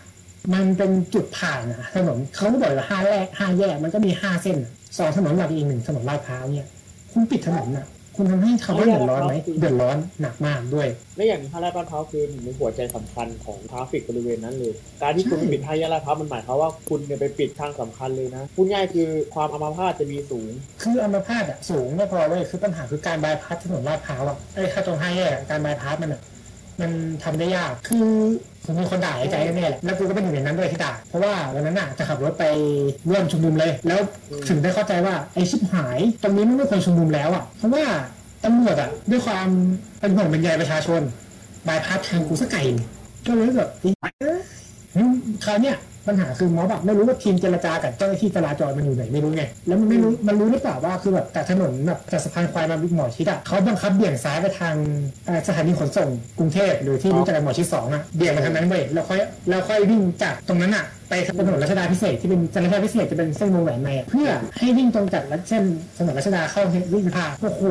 มันเป็นจุดผ่านอะถนนเขาก็บอกว่าห้าแยกห้าแยกมันก็มีห้าเส้นอะ สองถนนหลักอีกหนึ่งถนนลาดพร้าวเนี่ยคุณปิดถนนอะ คุณทำให้ชาวบ้านเดือดร้อนไหมเดือดร้อนหนักมากด้วย และอย่างนี้ห้าแยกลาดพร้าวคือหนึ่งในหัวใจสำคัญของ traffic บริเวณนั้นเลย การที่คุณไปปิดท่าแยกลาดพร้าวมันหมายความว่าคุณเนี่ยไปปิดทางสำคัญเลยนะพูดง่ายคือความอัมพาตจะมีสูง คืออัมพาตอะสูงไม่พอเว้ยคือปัญหาคือการบายพาสถนนลาดพร้าวอะไอ้ค่าตรงห้าแยกอะการบายพาสมันอะ มันทำได้ยาก คือผมมีคนด่าไอ้ใจแน่แหละแล้วกูก็เป็นหนึ่งในนั้นด้วยที่ด่า เพราะว่าวันนั้นอะจะขับรถไปร่วมชุมนุมเลย แล้วถึงได้เข้าใจว่าไอ้ชิบหาย ตรงนี้มันไม่ควรชุมนุมแล้วอะ เพราะว่าตำรวจอะด้วยความเป็นห่วงเป็นใยประชาชนบายพาสทางกูสักไก่ก็เลยแบบเอ๊ะคราวเนี้ย ปัญหาคือหมอแบบไม่รู้ว่าทีมเจรจากับเจ้าหน้าที่จราจรมันอยู่ไหนไม่รู้ไงแล้วมันไม่รู้มันรู้หรือเปล่าว่าคือแบบแต่ถนนแบบจากสะพานควายมาบิ๊กหมอชิดอะเขาบังคับเบี่ยงซ้ายไปทางสถานีขนส่งกรุงเทพหรือที่รู้จักกันหมอชิดสองอะเบี่ยงมาทางนั้นเว้ยแล้วค่อยแล้วค่อยวิ่งจากตรงนั้นอะไปถนนรัชดาพิเศษที่เป็นรัชดาพิเศษจะเป็นเส้นวงแหวนในเพื่อให้วิ่งตรงจากเส้นถนนรัชดาเข้าวิ่งพาโอ้โห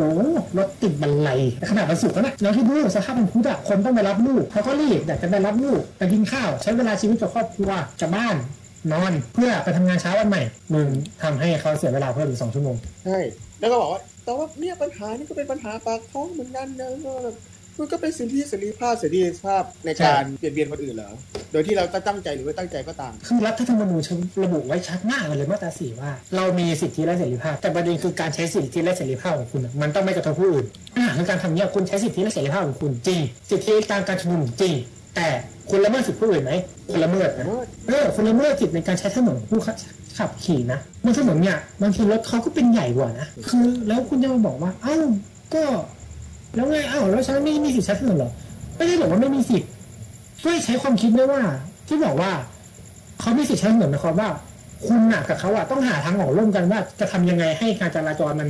รถติดบันไลขนาดวันศุกร์แล้วนะแล้วที่ดูสภาพมันพุธอะคนต้องไปรับลูกเขาก็รีบอยากจะไปรับลูกไปกินข้าว ใช้เวลาชีวิตกับครอบครัวกับบ้านนอนเพื่อไปทำงานเช้าวันใหม่มึงทำให้เขาเสียเวลาเพิ่มอีกสองชั่วโมงใช่แล้วก็บอกว่าแต่ว่าเนี่ยปัญหานี่ก็เป็นปัญหาปากท้องเหมือนกันนะมันก็เป็นสิทธิเสรีภาพเสรีภาพในการเปลี่ยนเบียนคนอื่นเหรอ โดยที่เราตั้งใจหรือไม่ตั้งใจก็ตาม คือรัฐธรรมนูญระบุไว้ชัดมากเลยมาตราสี่ว่า เรามีสิทธิและเสรีภาพ แต่ประเด็นคือการใช้สิทธิและเสรีภาพของคุณอะมันต้องไม่กระทบผู้อื่นอ่าคือการทำเนี้ยคุณใช้สิทธิและเสรีภาพของคุณจริง สิทธิตามการชุมนุมจริง แต่คุณละเมิดสิทธิผู้อื่นไหมคุณละเมิดนะเออคุณละเมิดสิทธิในการใช้ถนนผู้ขับขี่นะบนถนนเนี่ยบางทีรถเขาก็เป็นใหญ่กว่านะคือแล้วคุณจะมาบอกว่าอ้าวก็แล้วไงอ้าวแล้วฉันไม่มีสิทธิใช้ถนนเหรอไม่ได้บอกว่าไม่มีสิทธิ์ช่วยใช้ความคิดด้วยว่า ที่บอกว่าเขามีสิทธิใช้ถนนหมายความว่า คุณน่ะกับเขาอะต้องหาทางออกร่วมกันว่า จะทำยังไงให้การจราจรมัน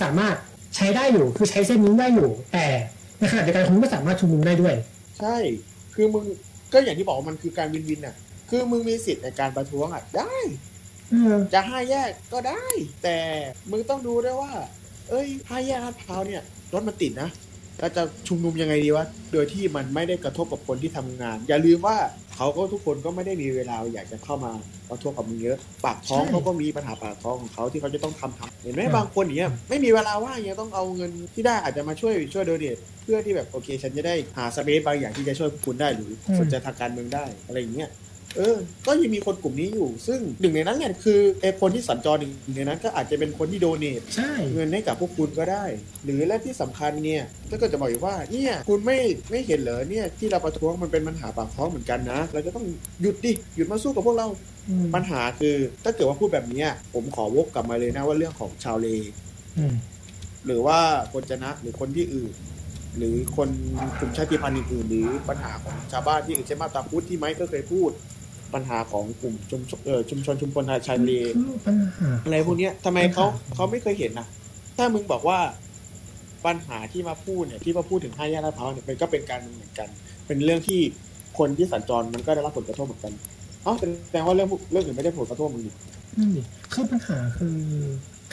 สามารถใช้ได้อยู่ คือใช้เส้นนี้ได้อยู่ แต่ในขณะเดียวกันคุณก็สามารถชุมนุมได้ด้วย ใช่ คือมึงก็อย่างที่บอกว่ามันคือการวินวินอะ คือมึงมีสิทธิ์ในการประท้วงอะได้เออจะห้าแยกก็ได้ แต่มึงต้องดูด้วยว่า เอ้ยห้าแยกลาดพร้าวเนี่ยรถมันติดนะ เราจะชุมนุมยังไงดีวะ โดยที่มันไม่ได้กระทบกับคนที่ทำงาน อย่าลืมว่าเขาก็ทุกคนก็ไม่ได้มีเวลาอยากจะเข้ามาประท้วงกับมึงเยอะ ปากท้องใช่เขาก็มีปัญหาปากท้องของเขาที่เขาจะต้องทำทำเห็นไหมอืมบางคนเนี่ยไม่มีเวลาว่างยังต้องเอาเงินที่ได้อาจจะมาช่วยช่วยโดเนทเพื่อที่แบบโอเค ฉันจะได้หาสเปซบางอย่างที่จะช่วยพวกคุณได้หรือสนใจทางการเมืองได้อะไรอย่างเงี้ย เออ ก็ยังมีคนกลุ่มนี้อยู่ ซึ่งหนึ่งในนั้นเนี่ยคือไอ้คนที่สัญจรหนึ่งในนั้นก็อาจจะเป็นคนที่โดเนทใช่เงินให้กับพวกคุณก็ได้ หรือและที่สำคัญเนี่ยถ้าเกิดจะบอกอีกว่าเนี่ยคุณไม่ไม่เห็นเหรอเนี่ยที่เราประท้วงมันเป็นปัญหาปากท้องเหมือนกันนะ เราจะต้องหยุดดิหยุดมาสู้กับพวกเราอืมปัญหาคือ ถ้าเกิดว่าพูดแบบเนี้ยผมขอวกกลับมาเลยนะว่าเรื่องของชาวเลอืมหรือว่าคนจะนะหรือคนที่อื่นหรือคนกลุ่มชาติพันธุ์อื่นๆหรือปัญหาของชาวบ้านที่อื่นเช่นมาตราพุทธที่ไม้ก็เคยพูด ปัญหาของกลุ่มชุมชนเอ่อชุมชนชุมชนชายทะเลคือปัญหาอะไรพวกเนี้ยทำไมเขาปัญหาเขาไม่เคยเห็นนะถ้ามึงบอกว่าปัญหาที่มาพูดเนี่ยที่มาพูดถึงห้าแยกลาดพร้าวเนี่ยมันก็เป็นการเมืองเหมือนกัน เป็นเรื่องที่คนที่สัญจรมันก็ได้รับผลกระทบเหมือนกันอ๋อแสดงว่าเรื่องพวกเรื่องอื่นไม่ได้ผลกระทบมึงดินั่นดิคือปัญหาคือ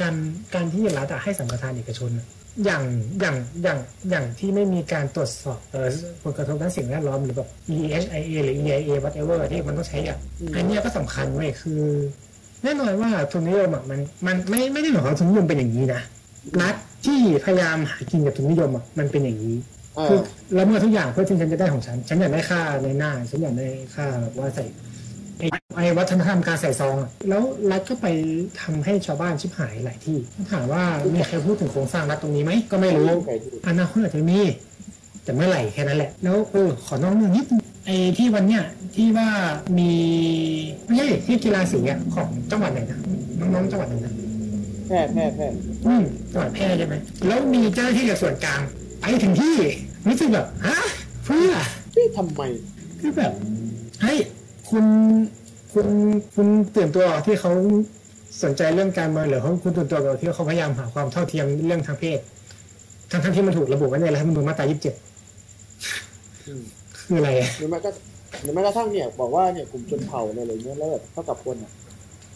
การการที่รัฐอะให้สัมปทานเอกชน อะอย่างอย่างอย่างอย่างที่ไม่มีการตรวจสอบเอ่อผลกระทบด้านสิ่งแวดล้อมหรือแบบ EHIA หรือ EIA whatever ที่มันต้องใช้อะอันเนี้ยก็สำคัญเว้ยคือ แน่นอนว่าทุนนิยมอะมันมันไม่ไม่ได้หมายความว่าทุนนิยมเป็นอย่างนี้นะรัฐที่พยายามหากินกับทุนนิยมอะมันเป็นอย่างนี้เอคืออละเมิดทุกอย่างเพื่อที่ฉันจะได้ของฉัน ฉันอยากได้ค่าในหน้า ฉันอยากได้ค่าแบบว่าใส่ ไอ้ไอ้วัฒนธรรมการใส่ซองอะแล้วรัฐก็ไปทำให้ชาวบ้านชิบหายหลายที่ถามว่ามีใครพูดถึงโครงสร้างรัฐตรงนี้ไหมก็ไม่รู้ใครพูดอนาคตอาจจะมีแต่เมื่อไหร่แค่นั้นแหละ แล้วเออขอนอกเรื่องนิดนึงไอ้ที่วันเนี้ยที่ว่ามีไม่ใช่ที่กีฬาสีอะของจังหวัดไหนนะน้องๆจังหวัดไหนนะแพร่แพร่แพร่อืมจังหวัดแพร่ใช่ไหมแล้วมีเจ้าหน้าที่จากส่วนกลางไปถึงที่รู้สึกแบบฮะเพื่อเฮ้ยทำไมคือแบบเฮ้ย คุณคุณคุณตื่นตัวที่เขาสนใจเรื่องการเมืองหรือเขาคุณตื่นตัวกับที่เขาพยายามหาความเท่าเทียมเรื่องทางเพศทั้งทั้งๆที่มันถูกระบุไว้ในรัฐธรรมนูญมาตรา27อืมคืออะไรอะหรือแม้ก็หรือแม้กระทั่งเนี่ย บอกว่าเนี่ยกลุ่มชนเผ่าอะไรอย่างเงี้ยแล้วแบบเท่ากับคนอะ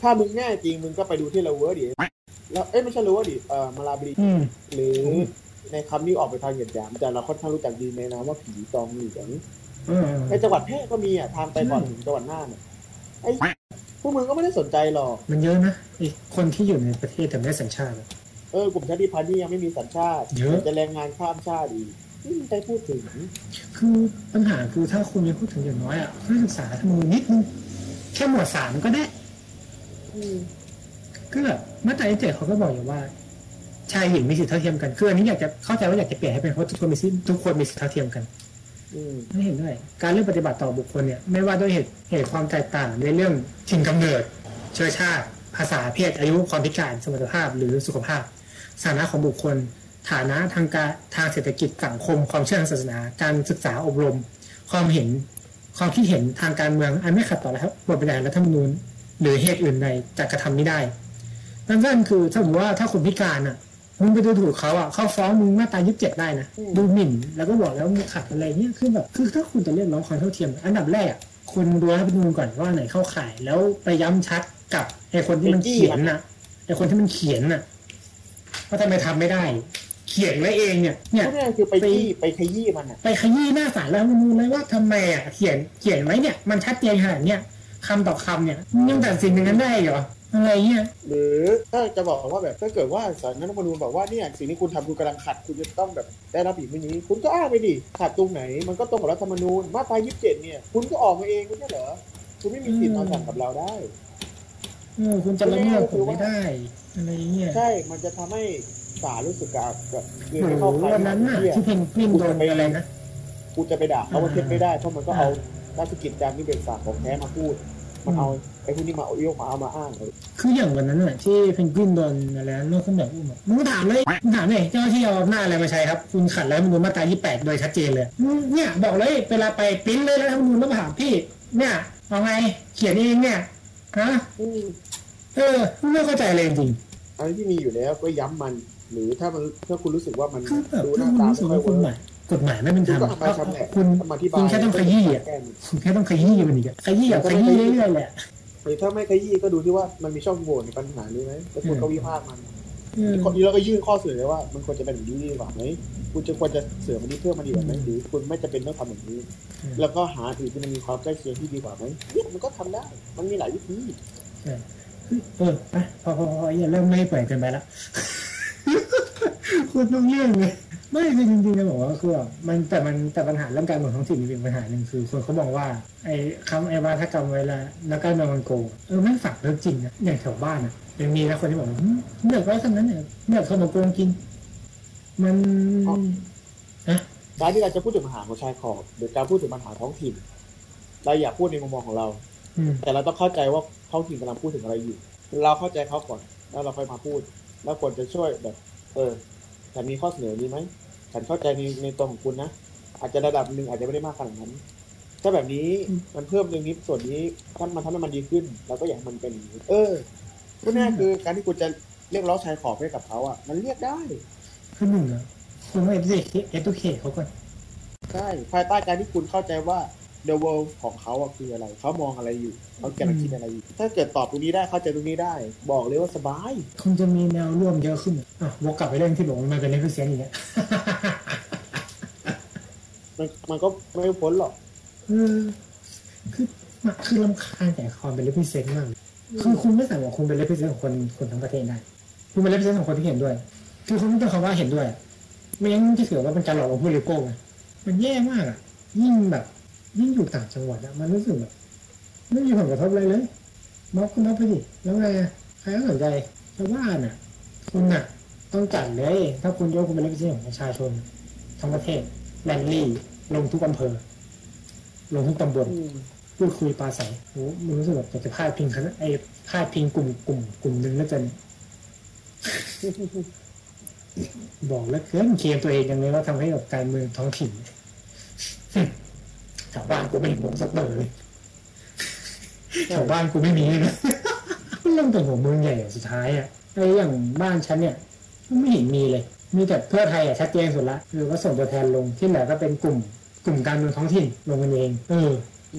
ถ้ามึงแน่จริงมึงก็ไปดูที่ลาเวอร์ดิแล้วเอ้ยไม่ใช่ลาเวอร์ดิเอ่อมาลาบรีอืมหรือในคำนี้ออกไปทางเหยียดหยามแต่เราค่อนข้างรู้จักดีในนามว่าผีตองเหลืองเออ ในจังหวัดแพร่ก็มีอะทางไปก่อนถึงจังหวัดน่านอะไอ้พวกมึงก็ไม่ได้สนใจหรอก มันเยอะนะไอ้คนที่อยู่ในประเทศแต่ไม่ได้สัญชาติอะเออกลุ่มชาติพันธุ์นี่ยังไม่มีสัญชาติเยอะ จะแรงงานข้ามชาติอีกไม่มีใครพูดถึง คือปัญหาคือถ้าคุณยังพูดถึงอย่างน้อยอะนักศึกษาทำมือนิดนึงแค่หมวดสามก็ได้อืมก็แบบมาตราที่เจ็ดเขาก็บอกอยู่ว่า ชายหญิงมีสิทธิเท่าเทียมกันคืออันนี้อยากจะเข้าใจว่าอยากจะเปลี่ยนให้เป็นเพราะทุกคนมีสิทธิทุกคนมีสิทธิเท่าเทียมกันอืม ไม่เห็นด้วย การเลือกปฏิบัติต่อบุคคลเนี่ยไม่ว่าด้วยเหตุเหตุความแตกต่างในเรื่องถิ่นกำเนิด เชื้อชาติ ภาษาเพศอายุความพิการสมรรถภาพหรือสุขภาพสถานะของบุคคล ฐานะทางการทางเศรษฐกิจสังคม ความเชื่อทางศาสนา การศึกษาอบรม ความเห็นความคิดเห็นทางการเมืองอันไม่ขัดต่อรัฐบทบรรยัติรัฐธรรมนูญ หรือเหตุอื่นใดจะกระทำไม่ได้นั่นก็คือถ้าสมมติว่าถ้าคนพิการอะ มึงไปดูถูกเขาอะเขาฟ้องมึงมาตรายี่สิบเจ็ดได้นะดูหมิ่น แล้วก็บอกแล้วมึงขัดอะไรเนี่ยคือแบบคือถ้าคุณจะเรียกร้องความเท่าเทียม อันดับแรกอะคุณดูรัฐธรรมนูญก่อนว่าไหนเข้าข่าย แล้วไปย้ำชัดกับไอ้คนที่มันเขียนน่ะไอ้คนที่มันเขียนน่ะว่าทำไมทำไม่ได้ เขียนไว้เองเนี่ยเนี่ยพูดง่ายๆคือไปที่ไปขยี้มันอะไปขยี้หน้าศาลรัฐธรรมนูญเลยว่าทำไมอะเขียนเขียนไว้เนี่ยมันชัดเจนขนาดเนี้ยคำต่อคำเนี่ยมึงยังตัดสินอย่างนั้นได้เหรอ อะไรเงี้ยหรือถ้าจะบอกว่าแบบถ้าเกิดว่าสารรัฐธรรมนูญบอกว่าเนี่ยสิ่งที่คุณทำคุณกำลังขัดคุณจะต้องแบบได้รับอีกไม่นี้ คุณก็อ้างไปดิขัดตรงไหน มันก็ตรงกับรัฐธรรมนูญมาตรายี่สิบเจ็ดเนี่ยคุณก็ออกมาเองไม่ใช่เหรอคุณไม่มีสิทธิ์มาสั่งกับเราได้เออคุณจะละเมิดผมไม่ได้อะไรเงี้ยใช่ มันจะทำให้ศาลรู้สึกกับแบบเงินโอ้ไม่โหเข้าใครวันนั้นน่ะเหี้ยที่เพนกวินโดนอะไรนะกูจะไปด่าเขาว่าเท็จไม่ได้เพราะมันก็เอาราชกิจจานุเบกษาของแท้มาพูด มันเอาไอ้พวกนี้มาเอายกมาเอามาอ้างเลยคืออย่างวันนั้นน่ะที่เพนกวินโดนอะไรนะเรื่องขึ้นแบบอุ้มอะมึงถามเลยมึงถามเลยเจ้าหน้าที่เอาอำนาจอะไรมาใช้ครับ คุณขัดแล้วมันดูญมาตรา28 โดยชัดเจนเลยอืมเนี่ยบอกเลยเวลาไปปริ้นเลยแล้วทำนูนแล้วมาถามพี่ เนี่ยเอาไงเขียนเองเนี่ยฮะอืมเออไม่เข้าใจเลยจริงอะไรที่มีอยู่แล้วก็ย้ำมัน หรือถ้ามันถ้าคุณรู้สึกว่ามันคือแบบดูหถ้าน้าคุณตารู้สึไม่กค่อว่ายกฎหมาย กฎหเวิร์กมายไม่เป็นธรรมคุณก็เอามาชำแหละคุณเอามาอธิบายคุณแค่ต้องขยี้อะแก้มันคุณแค่ต้องขยี้มันอีกอะขยี้แบบขยี้เรื่อยๆแหละหรือถ้าไม่ขยี้ก็ดูที่ว่ามันมีช่องโหว่ในปัญหานี้ไหมแล้วคุณก็วิพากษ์มันเออคนนี้เราก็ยื่นข้อเสนอว่ามันควรจะเป็นแบบนี้ดีกว่าไหมคุณจะควรจะเสริมอันนี้เพิ่มมาดีกว่าไหมหรือคุณไม่จะเป็นต้องทำแบบนี้ แล้วก็หาถือที่มันมีความใกล้เคียงที่ดีกว่าไหมเนี่ยมันก็ทำได้ มันมีหลายวิธีเออไปพอพอพออย่าเริ่มไม่เปิดเกินไปแล้วคุณต้องเรื่องเลย ไม่คือจริงๆจะบอกว่าคือแบบมันแต่มันแต่ปัญหาเรื่องการเมืองท้องถิ่นมันเป็นปัญหาหนึ่งคือ คนเขาบอกว่าไอ้คำไอ้วาทกรรมเวลานักการเมืองมันโกงเออไม่ฝังเรื่องจริงนะอย่างแถวบ้านอะยังมีนะคนที่บอกว่าหึเลือกไว้คำนั้นเนี่ยเลือกคนมาโกงกิน มันการที่เราจะพูดถึงปัญหาของชายขอบหรือการพูดถึงปัญหาท้องถิ่น เราอยากพูดในมุมมองของเราอืมแต่เราต้องเข้าใจว่าท้องถิ่นกำลังพูดถึงอะไรอยู่ เราเข้าใจเขาก่อนแล้วเราค่อยมาพูด แล้วควรจะช่วยแบบ เออฉันมีข้อเสนอนี้ไหม ฉันเข้าใจในในตัวของคุณนะ อาจจะระดับหนึ่งอาจจะไม่ได้มากขนาดนั้น ถ้าแบบนี้มันเพิ่มเรื่องนี้ส่วนนี้ถ้ามันทำให้มันดีขึ้น เราก็อยากให้มันเป็นอย่างนี้เออพูดง่ายๆคือการที่คุณจะเรียกร้องชายขอบให้กับเขาอะ มันเรียกได้ คือหนึ่งอะคุณไม่เอ็ดเอ็ดเคเขาก่อนใช่ภายใต้การที่คุณเข้าใจว่า the world ของเขาอะคืออะไร เขามองอะไรอยู่ เขากำลังคิดอะไรอยู่ ถ้าเกิดตอบตรงนี้ได้ เข้าใจตรงนี้ได้ บอกเลยว่าสบาย คงจะมีแนวร่วมเยอะขึ้น อะวกกลับไปเรื่องที่บอกว่ามันเป็นเรื่องเสียงอย่างเงี้ยมันมันก็ไม่พ้นหรอกเออคือมันคือรำคาญแต่ความเป็น represent มากเลยคือคุณไม่สามารถคุณเป็น represent ของคนคนทั้งประเทศได้ คุณเป็น represent ของคนที่เห็นด้วย คือคุณต้องเป็นคำว่าเห็นด้วย ไม่งั้นจะถือว่าเป็นการหลอกลวงผู้บริโภคไงมันแย่มากอะยิ่งแบบ ยิ่งอยู่ต่างจังหวัดอะมันรู้สึกแบบไม่มีผลกระทบอะไรเลยม็อบก็ม็อบไปดิแล้วไงอะใครก็สนใจชาวบ้านอะคุณอะต้องจัดเลย ถ้าคุณยกคุณเป็น represent ของประชาชนทั้งประเทศแลนลี่ลงทุกอำเภอ ลงทุกตำบลพูดคุยปราศัยโอ้มันรู้สึกแบบอยากจะพาดพิงคณะไอ้พาดพิงกลุ่มกลุ่มกลุ่มหนึ่งแล้วจะบอกแล้วเกินเคลมตัวเองยังไงว่าทำให้กับการเมืองท้องถิ่น แถวบ้านกูไม่เห็นผมสักเบอร์เลยแถวบ้านกูไม่มีเลยนะเรื่องแต่หัวเมืองใหญ่อะสุดท้ายอะไอ้อย่างบ้านฉันเนี่ยไม่เห็นมีเลย มีแต่เพื่อไทยอะชัดเจนสุดละคือว่าส่งตัวแทนลงที่เหลือก็เป็นกลุ่ม กลุ่มการเมืองท้องถิ่นลงกันเอง เออ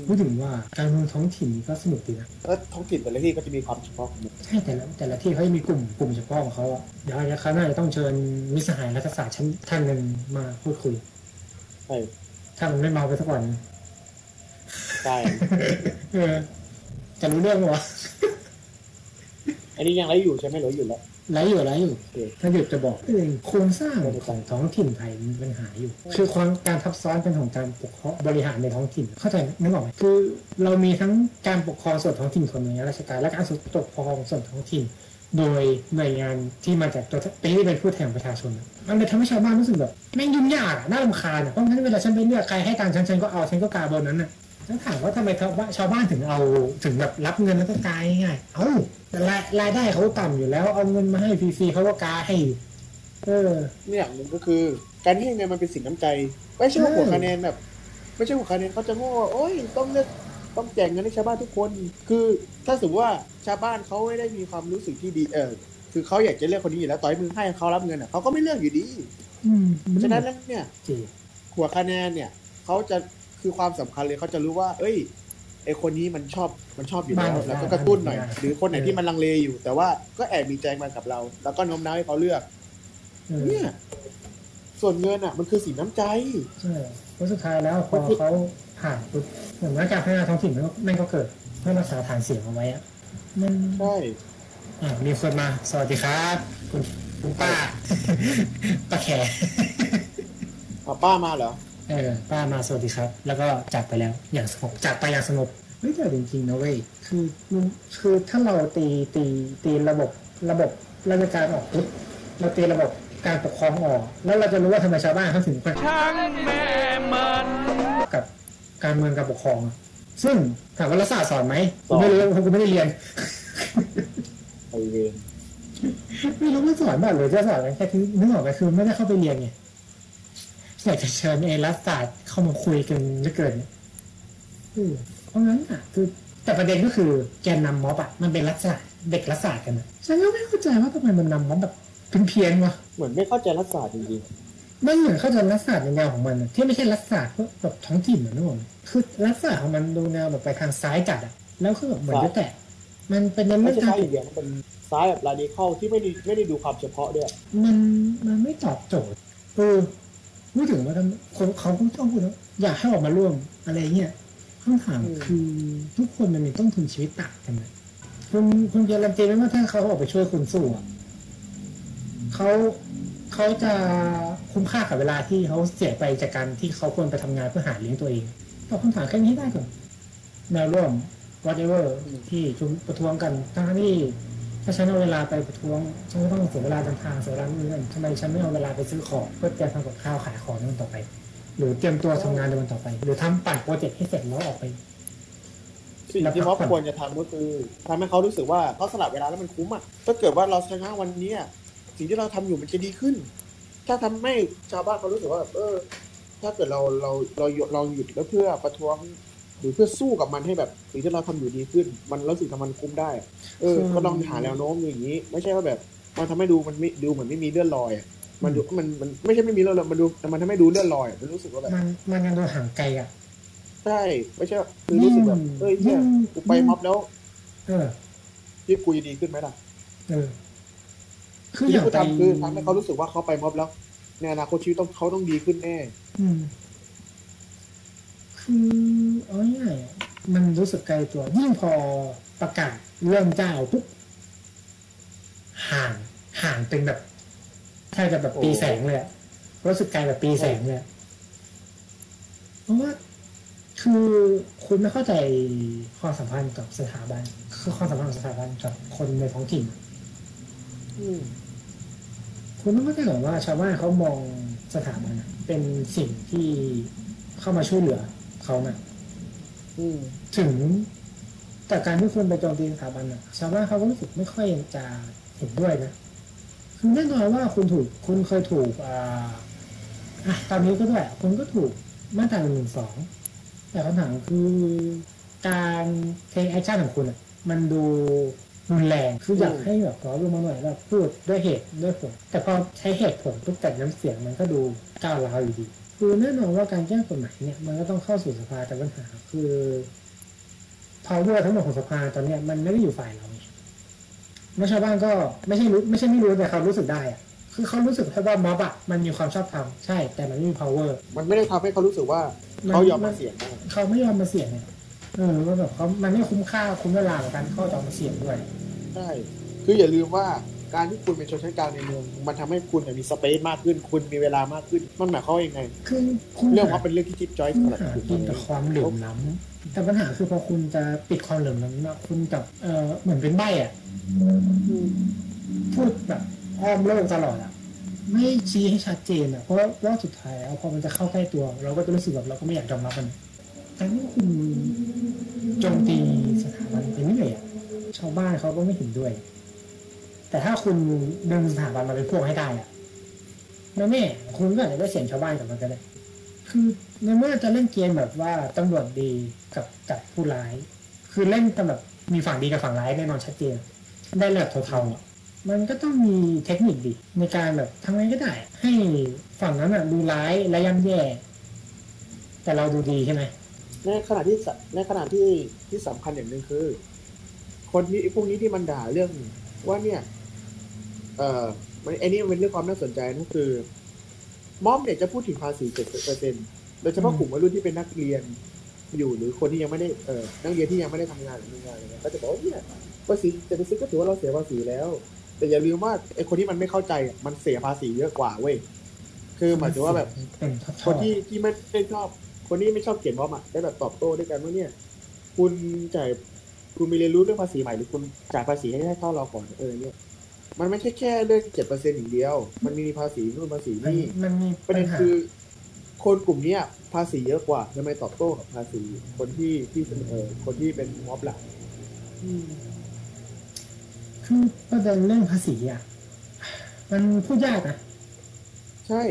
พูดถึงว่าการเมืองท้องถิ่นนี่ก็สนุกดีนะแล้วท้องถิ่นแต่ละที่ก็จะมีความเฉพาะของมันใช่แต่ละแต่ละที่เขาจะมีกลุ่มกลุ่มเฉพาะของเขาอะเดี๋ยวเดี๋ยวคราวหน้าจะต้องเชิญมิตรสหายรัฐศาสตร์ชั้นท่านหนึ่งมาพูดคุยใช่ถ้ามันไม่เมาไปสักวัน ใช่เออจะรู้เรื่องปะวะอันนี้ยังไรอยู่ใช่ไหมหรืออยู่แล้วไรอยู่ไรอยู่โอเคถ้าหยุดจะบอกเองโครงสร้างของท้องถิ่นไทยมีปัญหาอยู่ คือความการทับซ้อนเป็นของการปกครองบริหารในท้องถิ่น เข้าใจนึกออกไหมคือเรามีทั้งการปกครองส่วนท้องถิ่นของหน่วยงานราชการและการปกครองส่วนท้องถิ่น โดยหน่วยงานที่มาจากตัวเป็นที่เป็นผู้แทนของประชาชนอะมันเลยทำให้ชาวบ้านรู้สึกแบบแม่งยุ่งยากอะน่ารำคาญอะเพราะงั้นเวลาฉันไปเลือกใครให้ตังค์ฉันฉันก็เอาฉันก็กาเบอร์นั้นน่ะ แล้วถามว่าทำไมชาวบ้านชาวบ้านถึงเอาถึงแบบรับเงินแล้วก็กายง่ายๆเอ้าแต่รายรายได้เขาต่ำอยู่แล้ว เอาเงินมาให้ฟรีๆเขาก็กาให้อยู่เออเนี่ยมันก็คือ การให้เงินมันเป็นสิ่งน้ำใจ ไม่ใช่ว่าใช่หัวคะแนนแบบไม่ใช่หัวคะแนนเขาจะโง่ว่าโอ้ยต้องเลือกต้องแจกเงินให้ชาวบ้านทุกคน คือถ้าสมมติว่าชาวบ้านเขาไม่ได้มีความรู้สึกที่ดีเออคือเขาอยากจะเลือกคนนี้อยู่แล้วต่อยมือให้เขารับเงินอะเขาก็ไม่เลือกอยู่ดีอืมเพราะฉะนั้นแล้วเนี่ยจริงหัวคะแนนเนี่ยเขาจะ คือความสำคัญเลยเขาจะรู้ว่า เอ้ยไอคนนี้มันชอบมันชอบอยู่แล้วแล้วก็กระตุ้นหน่อย หรือคนไหนที่มันลังเลอยู่ แต่ว่าก็แอบมีใจมากับเรา แล้วก็โน้มน้าวให้เขาเลือกเออเนี่ยส่วนเงินอะ มันคือสิ่งน้ำใจใช่เพราะสุดท้ายแล้วพอเขาผ่านปุ๊บเหมือนว่าการพัฒนาท้องถิ่นมันก็มันก็เกิดเพื่อรักษาฐานเสียงเอาไว้อะมันใช่อ่ามีคนมา สวัสดีครับคุณคุณป้าป้าแขเอาป้ามาเหรอ เออป้ามาสวัสดีครับ แล้วก็จากไปแล้วอย่างสงบจากไปอย่างสงบเฮ้ยแต่จริงๆนะเว้ยคือมันคือถ้าเราตีตีตีระบบระบบราชการออกปุ๊บเราตีระบบการปกครองออก แล้วเราจะรู้ว่าทำไมชาวบ้านเขาถึงไปกับการเมืองการปกครองอะซึ่งถามว่ารัฐศาสตร์สอนไหมผมไม่รู้เพราะผมไม่ได้เรียนไปเวรไม่รู้ว่าสอนบ้างหรือจะสอนกันแค่ที่นึกออกไหมคือไม่ได้เข้าไปเรียนไง อยากจะเชิญเอรัฐศาสตร์เข้ามาคุยกันเหลือเกินอืมเพราะงั้นอะ คือ แต่ประเด็นก็คือแกนนำม็อบอะมันเป็นรัฐศาสตร์เด็กรัฐศาสตร์กันนะฉันก็ไม่เข้าใจว่าทำไมมันนำม็อบแบบเพี้ยนๆวะเหมือนไม่เข้าใจรัฐศาสตร์จริงมันเหมือนเข้าใจรัฐศาสตร์ในแนวของมันอะที่ไม่ใช่รัฐศาสตร์แบบท้องถิ่นเหมือนนึกออกไหมคือรัฐศาสตร์ของมันดูแนวแบบไปทางซ้ายจัดอะแล้วคือแบบเหมือนจะแต่มันเป็นในๆไม่เรื่องใช่ทางซ้ายอย่างเดียวมันเป็นซ้ายแบบราดิคอลที่ไม่ได้ไม่ได้ดูความเฉพาะด้วย มันมันไม่ตอบโจทย์เออ พูดถึงว่าทำคนเขาก็ต้องพูดว่าอยากให้ออกมาร่วมอะไรเงี้ยคำถามอืมคือทุกคนมันมีต้นทุนชีวิตต่างกันนะคุณคุณการันตีไหมว่าถ้าเขาออกไปช่วยคุณสู้อะเขาเขาจะคุ้มค่ากับเวลาที่เขาเสียไปจากการที่เขาควรไปทำงานเพื่อหาเลี้ยงตัวเองตอบคำถามแค่นี้ให้ได้ก่อนแนวร่วม whatever ที่ชุมประท้วงกันทั้งที่ ถ้าฉันเอาเวลาไปประท้วงฉันก็ต้องเสียเวลาเดินทางเสียเวลาเงินทำไมฉันไม่เอาเวลาไปซื้อของเพื่อเตรียมทำกับข้าวขายของในวันต่อไป หรือเตรียมตัวทำงานในวันต่อไป หรือทำปั่นโปรเจกต์ให้เสร็จแล้วออกไปสิ่งที่เขาควรจะทำก็คือทำให้เขารู้สึกว่าเขาสลับเวลาแล้วมันคุ้มอะถ้าเกิดว่าเราชนะวันเนี้ยสิ่งที่เราทำอยู่มันจะดีขึ้น ถ้าทำให้ชาวบ้านเขารู้สึกว่า เออ ถ้าเกิดเราเราเราเราหยุดแล้วเพื่อประท้วง หรือเพื่อสู้กับมันให้แบบสิ่งที่เราทำอยู่ดีขึ้น มันรู้สึกทำมันคุ้มได้ เออคือก็ลองหาแนวโน้มอย่างนี้ ไม่ใช่ว่าแบบ มันทำให้ดูมันไม่ดูเหมือนไม่มีเลื่อนลอยอะมันดูมันมันไม่ใช่ไม่มีเลื่อนลอยมันดูแต่มันทำให้ดูเลื่อนลอยอะมันรู้สึกว่าแบบมันมันยังโดนห่างไกลอะใช่ไม่ใช่คือรู้สึกแบบเอ้ยเนี่ยกูไปม็อบแล้วเออชีวิตกูจะดีขึ้นไหมล่ะเออคือที่อย่างเขาไปทำคือทำให้เขารู้สึกว่าเขาไปม็อบแล้วในอนาคตชีวิตต้องเขาต้องดีขึ้นแน่อืม คือเอาง่ายๆมันรู้สึกไกลตัวยิ่งพอประกาศเรื่องเจ้าปุ๊บห่างห่างเป็นแบบแทบจะแบบปีแสงเลยอะรู้สึกไกลแบบปีแสงเลยเพราะว่าคือคุณไม่เข้าใจความสัมพันธ์กับสถาบัน คือความสัมพันธ์ของสถาบันกับคนในท้องถิ่นคุณต้องเข้าใจก่อนว่าชาวบ้านเขามองสถาบันเป็นสิ่งที่เข้ามาช่วยเหลือ เขานะอืมถึงแต่การที่คุณไปโจมตีสถาบันอะชาวบ้านเขาก็รู้สึกไม่ค่อยจะเห็นด้วยนะคือแน่นอนว่าคุณถูกคุณเคยถูกอ่าอะตอนนี้ก็ด้วยคุณก็ถูกมาตราหนึ่งสองแต่คำถามคือการ take action ของคุณอะมันดูรุนแรงคืออยากให้แบบขอลงมาหน่อยแบบพูดด้วยเหตุด้วยผลแต่พอใช้เหตุผลปุ๊บแต่น้ำเสียงมันก็ดูก้าวร้าวอยู่ดี คือแน่นอนว่าการแก้กฎหมายเนี่ยมันก็ต้องเข้าสู่สภาแต่ปัญหาคือ power ทั้งหมดของสภาตอนเนี้ยมันไม่ได้อยู่ฝ่ายเราไงแล้วชาวบ้านก็ไม่ใช่รู้ไม่ใช่ไม่รู้แต่เขารู้สึกได้อะคือเขารู้สึกแค่ว่าม็อบอะมันมีความชอบธรรมใช่แต่มันไม่มี power มันไม่ได้ทำให้เขารู้สึกว่ามันเขายอมมาเสี่ยงได้เขาไม่ยอมมาเสี่ยงเนี่ยเออว่าแบบเขามันไม่คุ้มค่าคุ้มเวลากับการที่เขาจะเอามาเสี่ยงด้วยใช่คืออย่าลืมว่า การที่คุณเป็นชนชั้นกลางในเมือง มันทำให้คุณมีสเปซมากขึ้น คุณมีเวลามากขึ้น มันหมายความว่ายังไง คือคุณเรื่องหาว่าเป็นเรื่องที่จิ๊บจอยคุณสำหรับหาคุณกินกับความเหลื่อมล้ำแต่ปัญหาคือพอคุณจะปิดความเหลื่อมล้ำเนาะคุณกับเออเหมือนเป็นใบอะพูดแบบอ้อมโลกตลอดอะไม่ชี้ให้ชัดเจนอะเพราะว่าสุดท้ายแล้วพอมันจะเข้าใกล้ตัว เราก็จะรู้สึกแบบเราก็ไม่อยากยอมรับมันแต่นี่คุณโจมตีสถาบันไปเรื่อยอะชาวบ้านเขาก็ไม่เห็นด้วย แต่ถ้าคุณดึงสถาบันมาเป็นพวกให้ได้อะแล้วแม่คุณก็อาจจะได้เสียงชาวบ้านกับมาก็ได้คือในเมื่อจะเล่นเกมแบบว่าตำรวจดีกับจับผู้ร้าย คือเล่นแบบมีฝั่งดีกับฝั่งร้ายแน่นอนชัดเจนได้แบบเทาๆมันก็ต้องมีเทคนิคดีในการแบบทำไงก็ได้ ให้ฝั่งนั้นอะดูร้ายและย่ำแย่ แต่เราดูดีใช่ไหมในขณะที่ในขณะที่ที่สำคัญอย่างหนึ่งคือ คนนี้พวกนี้ที่มันด่าเรื่องว่าเนี่ย เอ่อมันไอ้นี่มันเป็นเรื่องความน่าสนใจนะคือม็อบเนี่ยจะพูดถึงภาษีเจ็ดเปอร์เซ็นต์โดยเฉพาะกลุ่มวัยรุ่นที่เป็นนักเรียนอยู่หรือคนที่ยังไม่ได้เอ่อนักเรียนที่ยังไม่ได้ทำงานหรือมีงานอะไรเงี้ยก็จะบอกว่าเนี่ยภาษีเจ็ดเปอร์เซ็นต์ก็ถือว่าเราเสียภาษีแล้ว แต่อย่าลืมว่าไอ้คนที่มันไม่เข้าใจอะมันเสียภาษีเยอะกว่าเว้ยคือหมายถึงว่าแบบเป็นทอคนดที่ที่ไม่ไม่ชอบ คนที่ไม่ชอบเขียนม็อบอะได้แบบตอบโต้ด้วยกันว่าเนี่ย คุณจ่ายคุณมีเรียนรู้เรื่องภาษีใหม่หรือคุณจ่ายภาษีให้ได้เท่าเราก่อนเออเนี่ย มันไม่ใช่แค่เรื่องเจ็ดเปอร์เซ็นต์อย่างเดียว มันมีภาษีนู่นภาษีมันนี่มันมีประปัเด็ญนหาคือ คนกลุ่มเนี้ยภาษีเยอะกว่าทำไมตอบโต้กับภาษี คนที่ที่เออคนที่เป็นม็อบหลักอืมคือประเด็นเรื่องภาษีอะ มันพูดยากนะใช่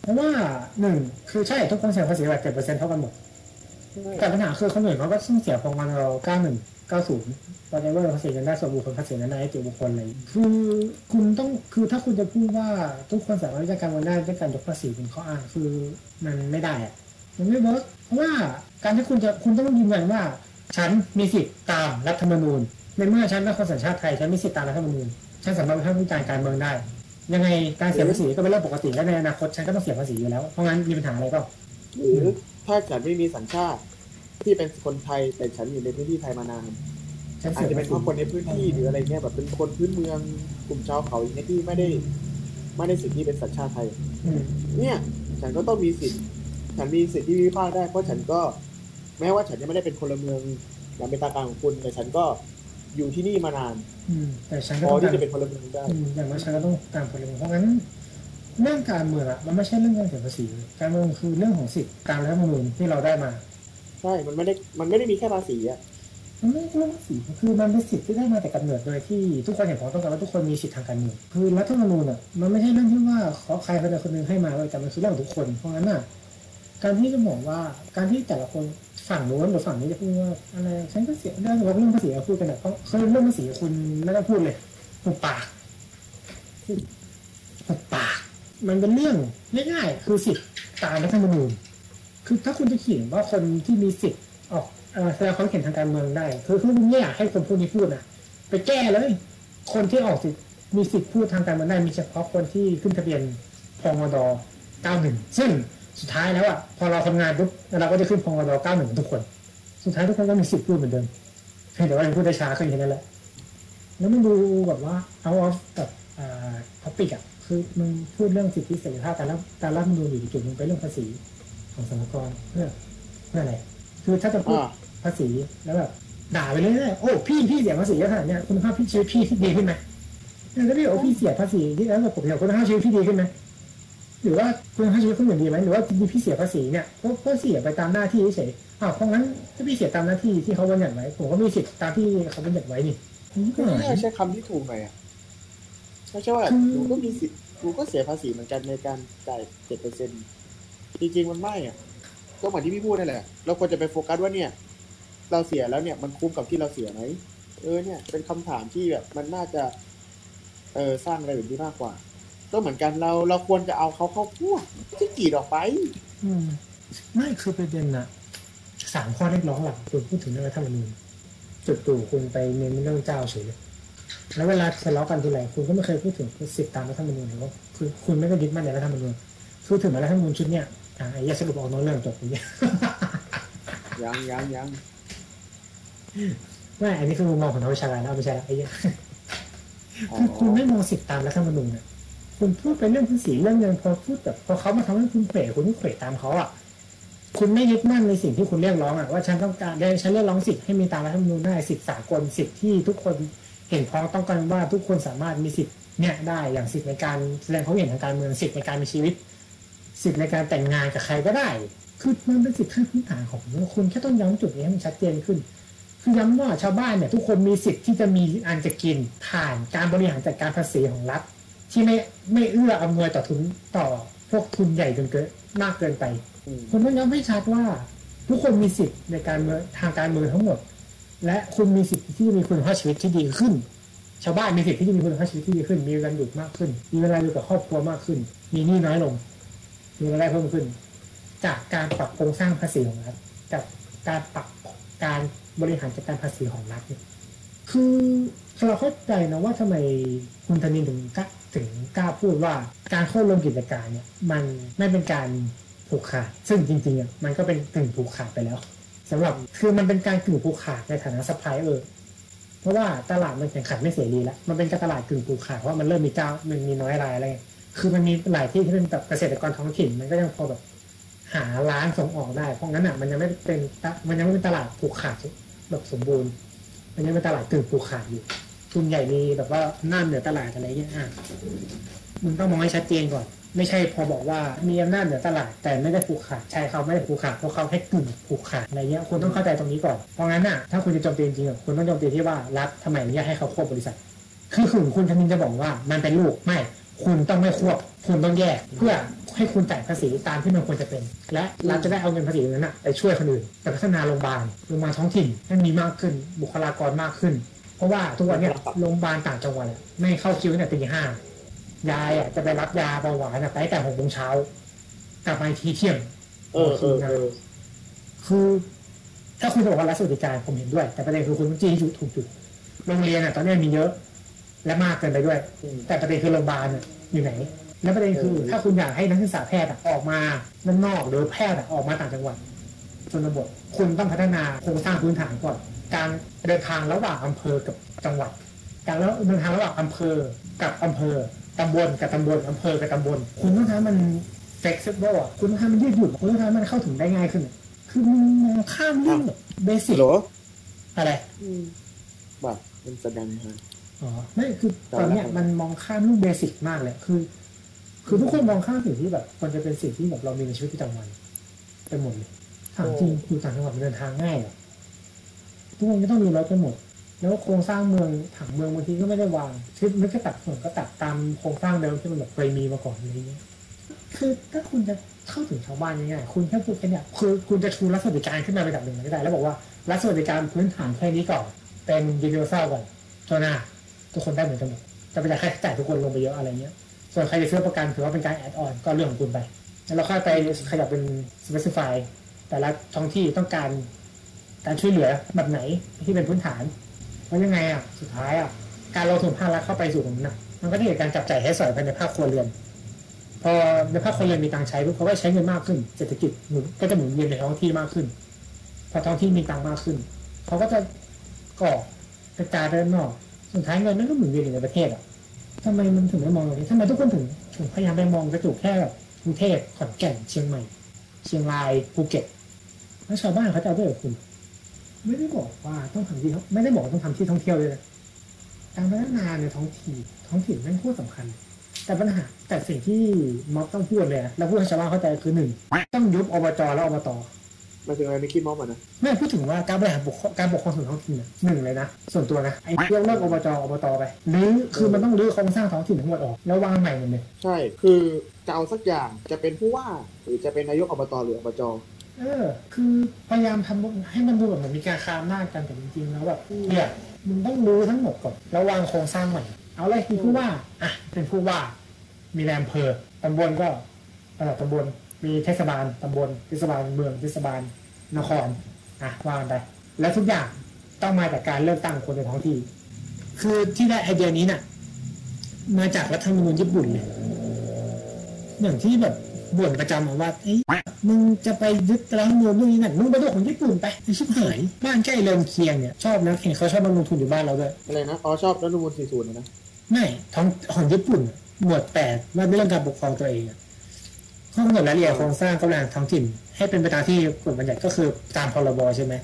เพราะว่าหนึ่งคือใช่ทุกคนเสียภาษีแบบเจ็ดเปอร์เซ็นต์เท่ากันหมดใช่แต่ปัญหาคือคนอื่นเขาก็ต้องเสียประมาณเราเก้าหนึ่ง เก้าศูนย์วอเว่าภาษีเงินได้ส่วนบุคคลภาษีเงินได้เกี่ยวบุคคลอะไรคือคุณต้องคือถ้าคุณจะพูดว่าทุกคนสามารถที่จะการเงินได้ด้วยการยกภาษีเป็นข้ออ้างคือมันไม่ได้อะมันไม่ work เพราะว่าการที่คุณจะคุณต้องยืนยันว่า ฉันมีสิทธิ์ตามรัฐธรรมนูญในเมื่อฉันเป็นคนสัญชาติไทยฉันมีสิทธิ์ตามรัฐธรรมนูญฉันสามารถวิพากษ์วิจารณ์การเมืองได้ ยังไงการเสียภาษีก็เป็นเรื่องปกติและในอนาคตฉันก็ต้องเสียภาษีอยู่แล้วเพราะงั้นมีปัญหาอะไรก็หรือถ้าฉันไม่มีสัญชาติ ที่เป็นคนไทยแต่ฉันอยู่ในพื้นที่ไทยมานานฉันอาเสีจยจะเป็ภานษีเพราะคนในพื้นที่หรืออะไรเงี้ยแบบเป็นคนพื้นเมืองกลุ่มชาวเขาอย่างเงี้ยที่ไม่ได้ไม่ได้สิทธิเป็นสัญชาติไทยอืมเนี่ย ฉันก็ต้องมีสิทธิ์ ฉันมีสิทธิวิพากษ์ได้เพราะฉันก็ แม้ว่าฉันยังไม่ได้เป็นพลเมืองอย่างเป็นตาการของคุณ แต่ฉันก็อยู่ที่นี่มานาน อืมแต่ฉันพก็อต้องที่การจะเป็นพลเมืองได้อืมอย่างน้อยฉันก็ต้องตามพลเมืองเพราะงั้นเรื่องการเมืองอะมันไม่ใช่เรื่องการเสียภาษี การเมืองคือเรื่องของสิทธิตามรัฐธรรมนูญที่เราได้มา ใช่ มันไม่ได้ มันไม่ได้มีแค่ภาษีอะมันไม่ใช่ภาษีคือมันเป็นสิทธิ์ที่ได้มาแต่กำเนิดโดยที่ทุกคนเห็นพ้องต้องกันว่าทุกคนมีสิทธิทางการเมืองคือรัฐธรรมนูญอะมันไม่ใช่เรื่องที่ว่าขอใครคนใดคนหนึ่งให้มาเลยแต่มันคือเรื่องของทุกคน เพราะงั้นอะการที่จะบอกว่าการที่แต่ละคนฝั่งโน้นหรือฝั่งนี้จะพูดว่าอะไรฉันก็เสียเรื่องเรื่องภาษีเราพูดกันอะเพราะคือเรื่องภาษีคุณไม่ต้องพูดเลยหุบปากหุบปาก มันเป็นเรื่องง่ายๆคือสิทธิ์ตามรัฐธรรมนูญ คือถ้าคุณจะเขียนว่าคนที่มีสิทธิ์ออกแสดงความเห็นทางการเมืองได้ คือคือคุณไม่อยากให้คนพวกนี้พูดนะไปแก้เลย คนที่ออกสิทธิ์มีสิทธิ์พูดทางการเมืองได้มีเฉพาะคนที่ขึ้นทะเบียนพงด91 ซึ่งสุดท้ายแล้วอะพอเราทำงานปุ๊บเราก็จะขึ้นพงด91ทุกคน สุดท้ายทุกคนก็มีสิทธิ์พูดเหมือนเดิมเพียงแต่ว่ายังพูดได้ช้าขึ้นแค่นั้นแหละแล้วมันดูแบบว่า out of แบบอ่า topic อะคือมึงพูดเรื่องสิทธิเสรีภาพการรับการรับนูอยู่จุดมึงไปเรื่องภาษี ของสรรพากรเพื่อเพื่ออะไรคือถ้าจะพูดอ่าภาษีแล้วแบบด่าไปเรื่อยๆโอ้พี่พี่เสียภาษีเยอะขนาดเนี้ยคุณภาพพี่ชีวิตพี่ดีขึ้นไหมนั่นก็เรียกว่าพี่เสียภาษีที่แล้วกับผมเนี่ยคุณภาพชีวิตพี่ดีขึ้นไหมหรือว่าคุณภาพชีวิตคุณเหมือนดีไหมหรือว่าจริงๆพี่เสียภาษีเนี่ยก็ก็เสียไปตามหน้าที่เฉยๆอ้าวเพราะงั้นถ้าพี่เสียตามหน้าที่ที่เขาบัญญัติไว้ผมก็มีสิทธิ์ตามที่เขาบัญญัติไว้นี่นี่ก็หมายไม่ใช่คำที่ถูกหน่อยอะไม่ใช่ว่าคือหนูก็มีสิทธิ์หนูก็เสียภาษีเหมือนกันในการจ่ายเจ็ดเปอร์เซ็น จริงๆมันไม่อะก็เหมือนที่พี่พูดนั่นแหละ เราควรจะไปโฟกัสว่าเนี่ย เราเสียแล้วเนี่ยมันคุ้มกับที่เราเสียไหมเออเนี่ย เป็นคำถามที่แบบ มันน่าจะ เออสร้างอะไรแบบนี้มากกว่า ก็เหมือนกันเราเราควรจะเอาเขาเข้าพวกที่กรีดออกไป อืมไม่คือประเด็นอะสามข้อเรียกร้องหลักคุณพูดถึงเรื่องรัฐธรรมนูญจุดตู่คุณไปเน้นเรื่องเจ้าเฉยเลยแล้วเวลาทะเลาะกันทีไรคุณก็ไม่เคยพูดถึงสิทธิตามรัฐธรรมนูญหรือว่าคือคุณไม่ได้ยึดมั่นในรัฐธรรมนูญพูดถึงรัฐธรรมนูญชุดเนี้ย อ่าไอ้เหี้ยสรุปออกนอกเรื่องจบอย่างเงี้ยยังยังยังไม่อันนี้คือมุมมองของนักวิชาการแล้วไม่ใช่ละไอ้เหี้ยอ๋อคือคุณไม่มองสิทธิตามรัฐธรรมนูญเนี่ยคุณพูดไปเรื่องภาษีเรื่องเงินพอพูดแบบพอเขามาทำให้คุณเขวคุณก็เขวตามเขาอะคุณไม่ยึดมั่นในสิ่งที่คุณเรียกร้องอะว่าฉันต้องการได้ฉันเรียกร้องสิทธิ์ให้มีตามรัฐธรรมนูญได้สิทธิสากลสิทธิที่ทุกคนเห็นพ้องต้องกันว่าทุกคนสามารถมีสิทธิ์เนี่ยได้อย่างสิทธิในการแสดงความเห็นทางการเมืองสิทธิในการมีชีวิต สิทธิในการแต่งงานกับใครก็ได้ คือมันเป็นสิทธิขั้นพื้นฐานของคุณคุณแค่ต้องย้ำจุดนี้ให้มันชัดเจนขึ้น คือย้ำว่าชาวบ้านเนี่ยทุกคนมีสิทธิ์ที่จะมีอันจะกินผ่านการบริหารจัดการภาษีของรัฐที่ไม่ไม่เอื้ออำนวยต่อทุนต่อพวกทุนใหญ่จนเกินมากเกินไปคุณต้องย้ำให้ชัดว่า ทุกคนมีสิทธิ์ในการทางการเมืองทั้งหมด และคุณมีสิทธิ์ที่จะมีคุณภาพชีวิตที่ดีขึ้นชาวบ้านมีสิทธิ์ที่จะมีคุณภาพชีวิตที่ดีขึ้น มีเวันหยุดมากขึ้น มีเวลาอยู่กับครอบครัวมากขึ้น มีหนี้น้อยลง มีรายได้เพิ่มขึ้น จากการปรับโครงสร้างภาษีของรัฐกับการปรับการบริหารจัดการภาษีของรัฐคือเราเข้าใจนะว่าทำไมคุณธนินท์ถึงกล้าถึงกล้าพูดว่าการเข้าร่วมกิจการเนี่ย มันไม่เป็นการผูกขาด ซึ่งจริงๆอะมันก็เป็นกึ่งผูกขาดไปแล้วสำหรับคือมันเป็นการกึ่งผูกขาดในฐานะซัพพลายเออร์เพราะว่าตลาดมันแข่งขันไม่เสรีแล้วมันเป็นการตลาดกึ่งผูกขาดเพราะว่ามันเริ่มมีเจ้ามันมีน้อยรายอะไร คือมันมีหลายที่ที่เป็นแบบเกษตรกรท้องถิ่น มันก็ยังพอแบบหาร้านส่งออกได้ เพราะงั้นอะมันยังไม่เป็นมันยังไม่เป็นตลาดผูกขาดแบบสมบูรณ์ มันยังเป็นตลาดกึ่งผูกขาดอยู่ทุนใหญ่มีแบบว่าหน้าเหนือตลาดอะไรเงี้ยอะมึงต้องมองให้ชัดเจนก่อน ไม่ใช่พอบอกว่ามีอำนาจเหนือตลาด แต่ไม่ได้ผูกขาดใช่เขาไม่ได้ผูกขาดเพราะเขาแค่กึ่งผูกขาดอะไรเงี้ยคุณต้องเข้าใจตรงนี้ก่อนเพราะงั้นอะถ้าคุณจะโจมตีจริงๆอะคุณต้องโจมตีที่ว่ารัฐทำไมอนุญาตให้เขาควบบริษัทคือคุณคุณธนินจะบอกว่ามันเป็นลูกไม่ คุณต้องไม่ควบ คุณต้องแยกเพื่อให้คุณจ่ายภาษีตามที่มันควรจะเป็น และรัฐจะได้เอาเงินภาษีนั้นนะไปช่วยคนอื่นไปพัฒนาโรงพยาบาลโรงพยาบาลท้องถิ่นให้มีมากขึ้น บุคลากรมากขึ้น เพราะว่าทุกวันเนี้ยโรงพยาบาลต่างจังหวัดอะไม่เข้าคิวตั้งแต่ตีห้ายายอะจะไปรับยาเบาหวานอะไปตั้งแต่หกโมงเช้ากลับมาอีกทีเที่ยงเออเออเออคือถ้าคุณจะบอกว่ารัฐสวัสดิการผมเห็นด้วย แต่ประเด็นคือคุณต้องจี้จุดถูกจุดโรงเรียนอะตอนนี้มีเยอะ และมากเกินไปด้วยอืมแต่ประเด็นคือโรงพยาบาลอะอยู่ไหน และประเด็นคือเออถ้าคุณอยากให้นักศึกษาแพทย์อะออกมาด้านนอกหรือแพทย์อะออกมาต่างจังหวัดชนบทคุณต้องพัฒนาโครงสร้างพื้นฐานก่อน การเดินทางระหว่างอำเภอกับจังหวัด การแล้วเดินทางระหว่างอำเภอกับอำเภอตำบลกับตำบลอำเภอกับตำบล คุณต้องทำให้มัน flexible อะคุณต้องทำให้มันยืดหยุ่นคุณต้องทำให้มันเข้าถึงได้ง่ายขึ้นอะคือมึงมองข้ามเรื่องแบบเบสิฮักลโหลอะไรอืมบัตรมันแสดงฮะ อ๋อไม่คือตอนเนี้ยมันมองข้ามเรื่องเบสิกมากเลยคือ คือทุกคนมองข้ามสิ่งที่แบบมันจะเป็นสิ่งที่แบบเรามีในชีวิตประจำวันไปหมดเลยถามจริงอยู่ต่างจังหวัดมันเดินทางง่ายเหรอทุกคนก็ต้องมีรถกันหมด แล้วโครงสร้างเมืองผังเมืองบางทีก็ไม่ได้วางคือมันก็ตัดส่วนก็ตัดตามโครงสร้างเดิมที่มันแบบเคยมีมาก่อนอะไรเงี้ยคือถ้าคุณจะเข้าถึงชาวบ้านง่ายๆคุณแค่พูดแค่เนี้ยคือคุณจะชูรัฐสวัสดิการขึ้นมาระดับหนึ่งไม่ได้ แล้วบอกว่ารัฐสวัสดิการพื้นฐานแค่นี้ก่อนเป็นยูนิเวอร์แซลก่อนชัวหน้า ทุกคนได้เหมือนกันหมดจะไปจ่ายค่าใช้จ่ายทุกคนลงไปเยอะอะไรเงี้ย ส่วนใครจะซื้อประกันถือว่าเป็นการแอดออนก็เรื่องของคุณไป แล้วเราค่อยไปขยับเป็น specify แต่ละท้องที่ต้องการการช่วยเหลือแบบไหนที่เป็นพื้นฐานเพราะยังไงอะสุดท้ายอะการลงทุนภาครัฐเข้าไปสู่ตรงนั้นนะมันก็ได้เกิดการจับจ่ายให้สอยภายในภาคครัวเรือน พอในภาคครัวเรือนมีตังค์ใช้ปุ๊บเขาก็ใช้เงินมากขึ้น เศรษฐกิจหมุนก็จะหมุนเวียนในท้องที่มากขึ้น พอท้องที่มีตังค์มากขึ้น เขาก็จะก่อกระจายไปด้านนอก สุดท้ายเงินมันก็หมุนเวียนอยู่ในประเทศอะทำไมมันถึงไม่มองตรงนี้ทำไมทุกคนถึงถึงพยายามไปมองกระจุกแค่แบบกรุงเทพขอนแก่นเชียงใหม่ เชียงรายภูเก็ตแล้วชาวบ้านเขาจะเอาด้วยหรอคุณ ไม่ได้บอกว่าต้องทำที่ไม่ได้บอกต้องทำที่ท่องเที่ยวเลยนะการพัฒนาในท้องถิ่นท้องถิ่นนั่นโคตรสำคัญ แต่ปัญหาแต่สิ่งที่ม็อบต้องพูดเลยนะแล้วพูดให้ชาวบ้านเข้าใจคือหนึ่งต้องยุบอบจและอบต มายถึงอะไรไม่คิดมองมันนะไม่พูดถึงว่าการบริหารปกครองการปกครองส่วนท้องถิ่นน่ะหนึ่งเลยนะ ส่วนตัวนะไอ้เรื่องเลิกอบจอบตไปหรือคือมันต้องรื้อโครงสร้างท้องถิ่นทั้งหมดออกแล้ววางใหม่หมดเลยใช่คือจะเอาสักอย่างจะเป็นผู้ว่า หรือจะเป็นนายกอบตหรืออบจเออ คือพยายามทำให้มันดูแบบเหมือนมีการค้ามหน้าจกันแต่จริงๆแล้วแบบเนี่ยมึงต้องรู้ทั้งหมดก่อนแล้ววางโครงสร้างใหม่ เอาเลยคือผู้ว่าอะเป็นผู้ว่า มีแรมเพอตำบลก็ระดับตำบลมีเทศบาลตำบลเทศบาลเมืองเทศบาล นครอะว่ากันไป แล้วทุกอย่างต้องมาจากการเลือกตั้งคนในท้องที่ คือที่ได้ไอเดียนี้น่ะ มาจากรัฐธรรมนูญญี่ปุ่นเลยอย่างที่แบบบ่นประจำอะว่าเอ้ยมึงจะไปยึดรัฐธรรมนูญเรื่องนี้นั่นมึงไปดูของญี่ปุ่นไปไอชิบหายบ้านใกล้เรือนเคียงเนี่ยชอบนะเห็นเขาชอบมาลงทุนอยู่บ้านเราด้วยอะไรนะอ๋อชอบรัฐธรรมนูญ40นะไม่ท้องของญี่ปุ่น หมวดแปดว่าด้วยเรื่องการปกครองตัวเองอะข้อกำหนดรายละเอียดโครงสร้างกำลังท้องถิ่น ให้เป็นไปตามที่กฎบัญญัติก็คือตามพรบใช่ไหม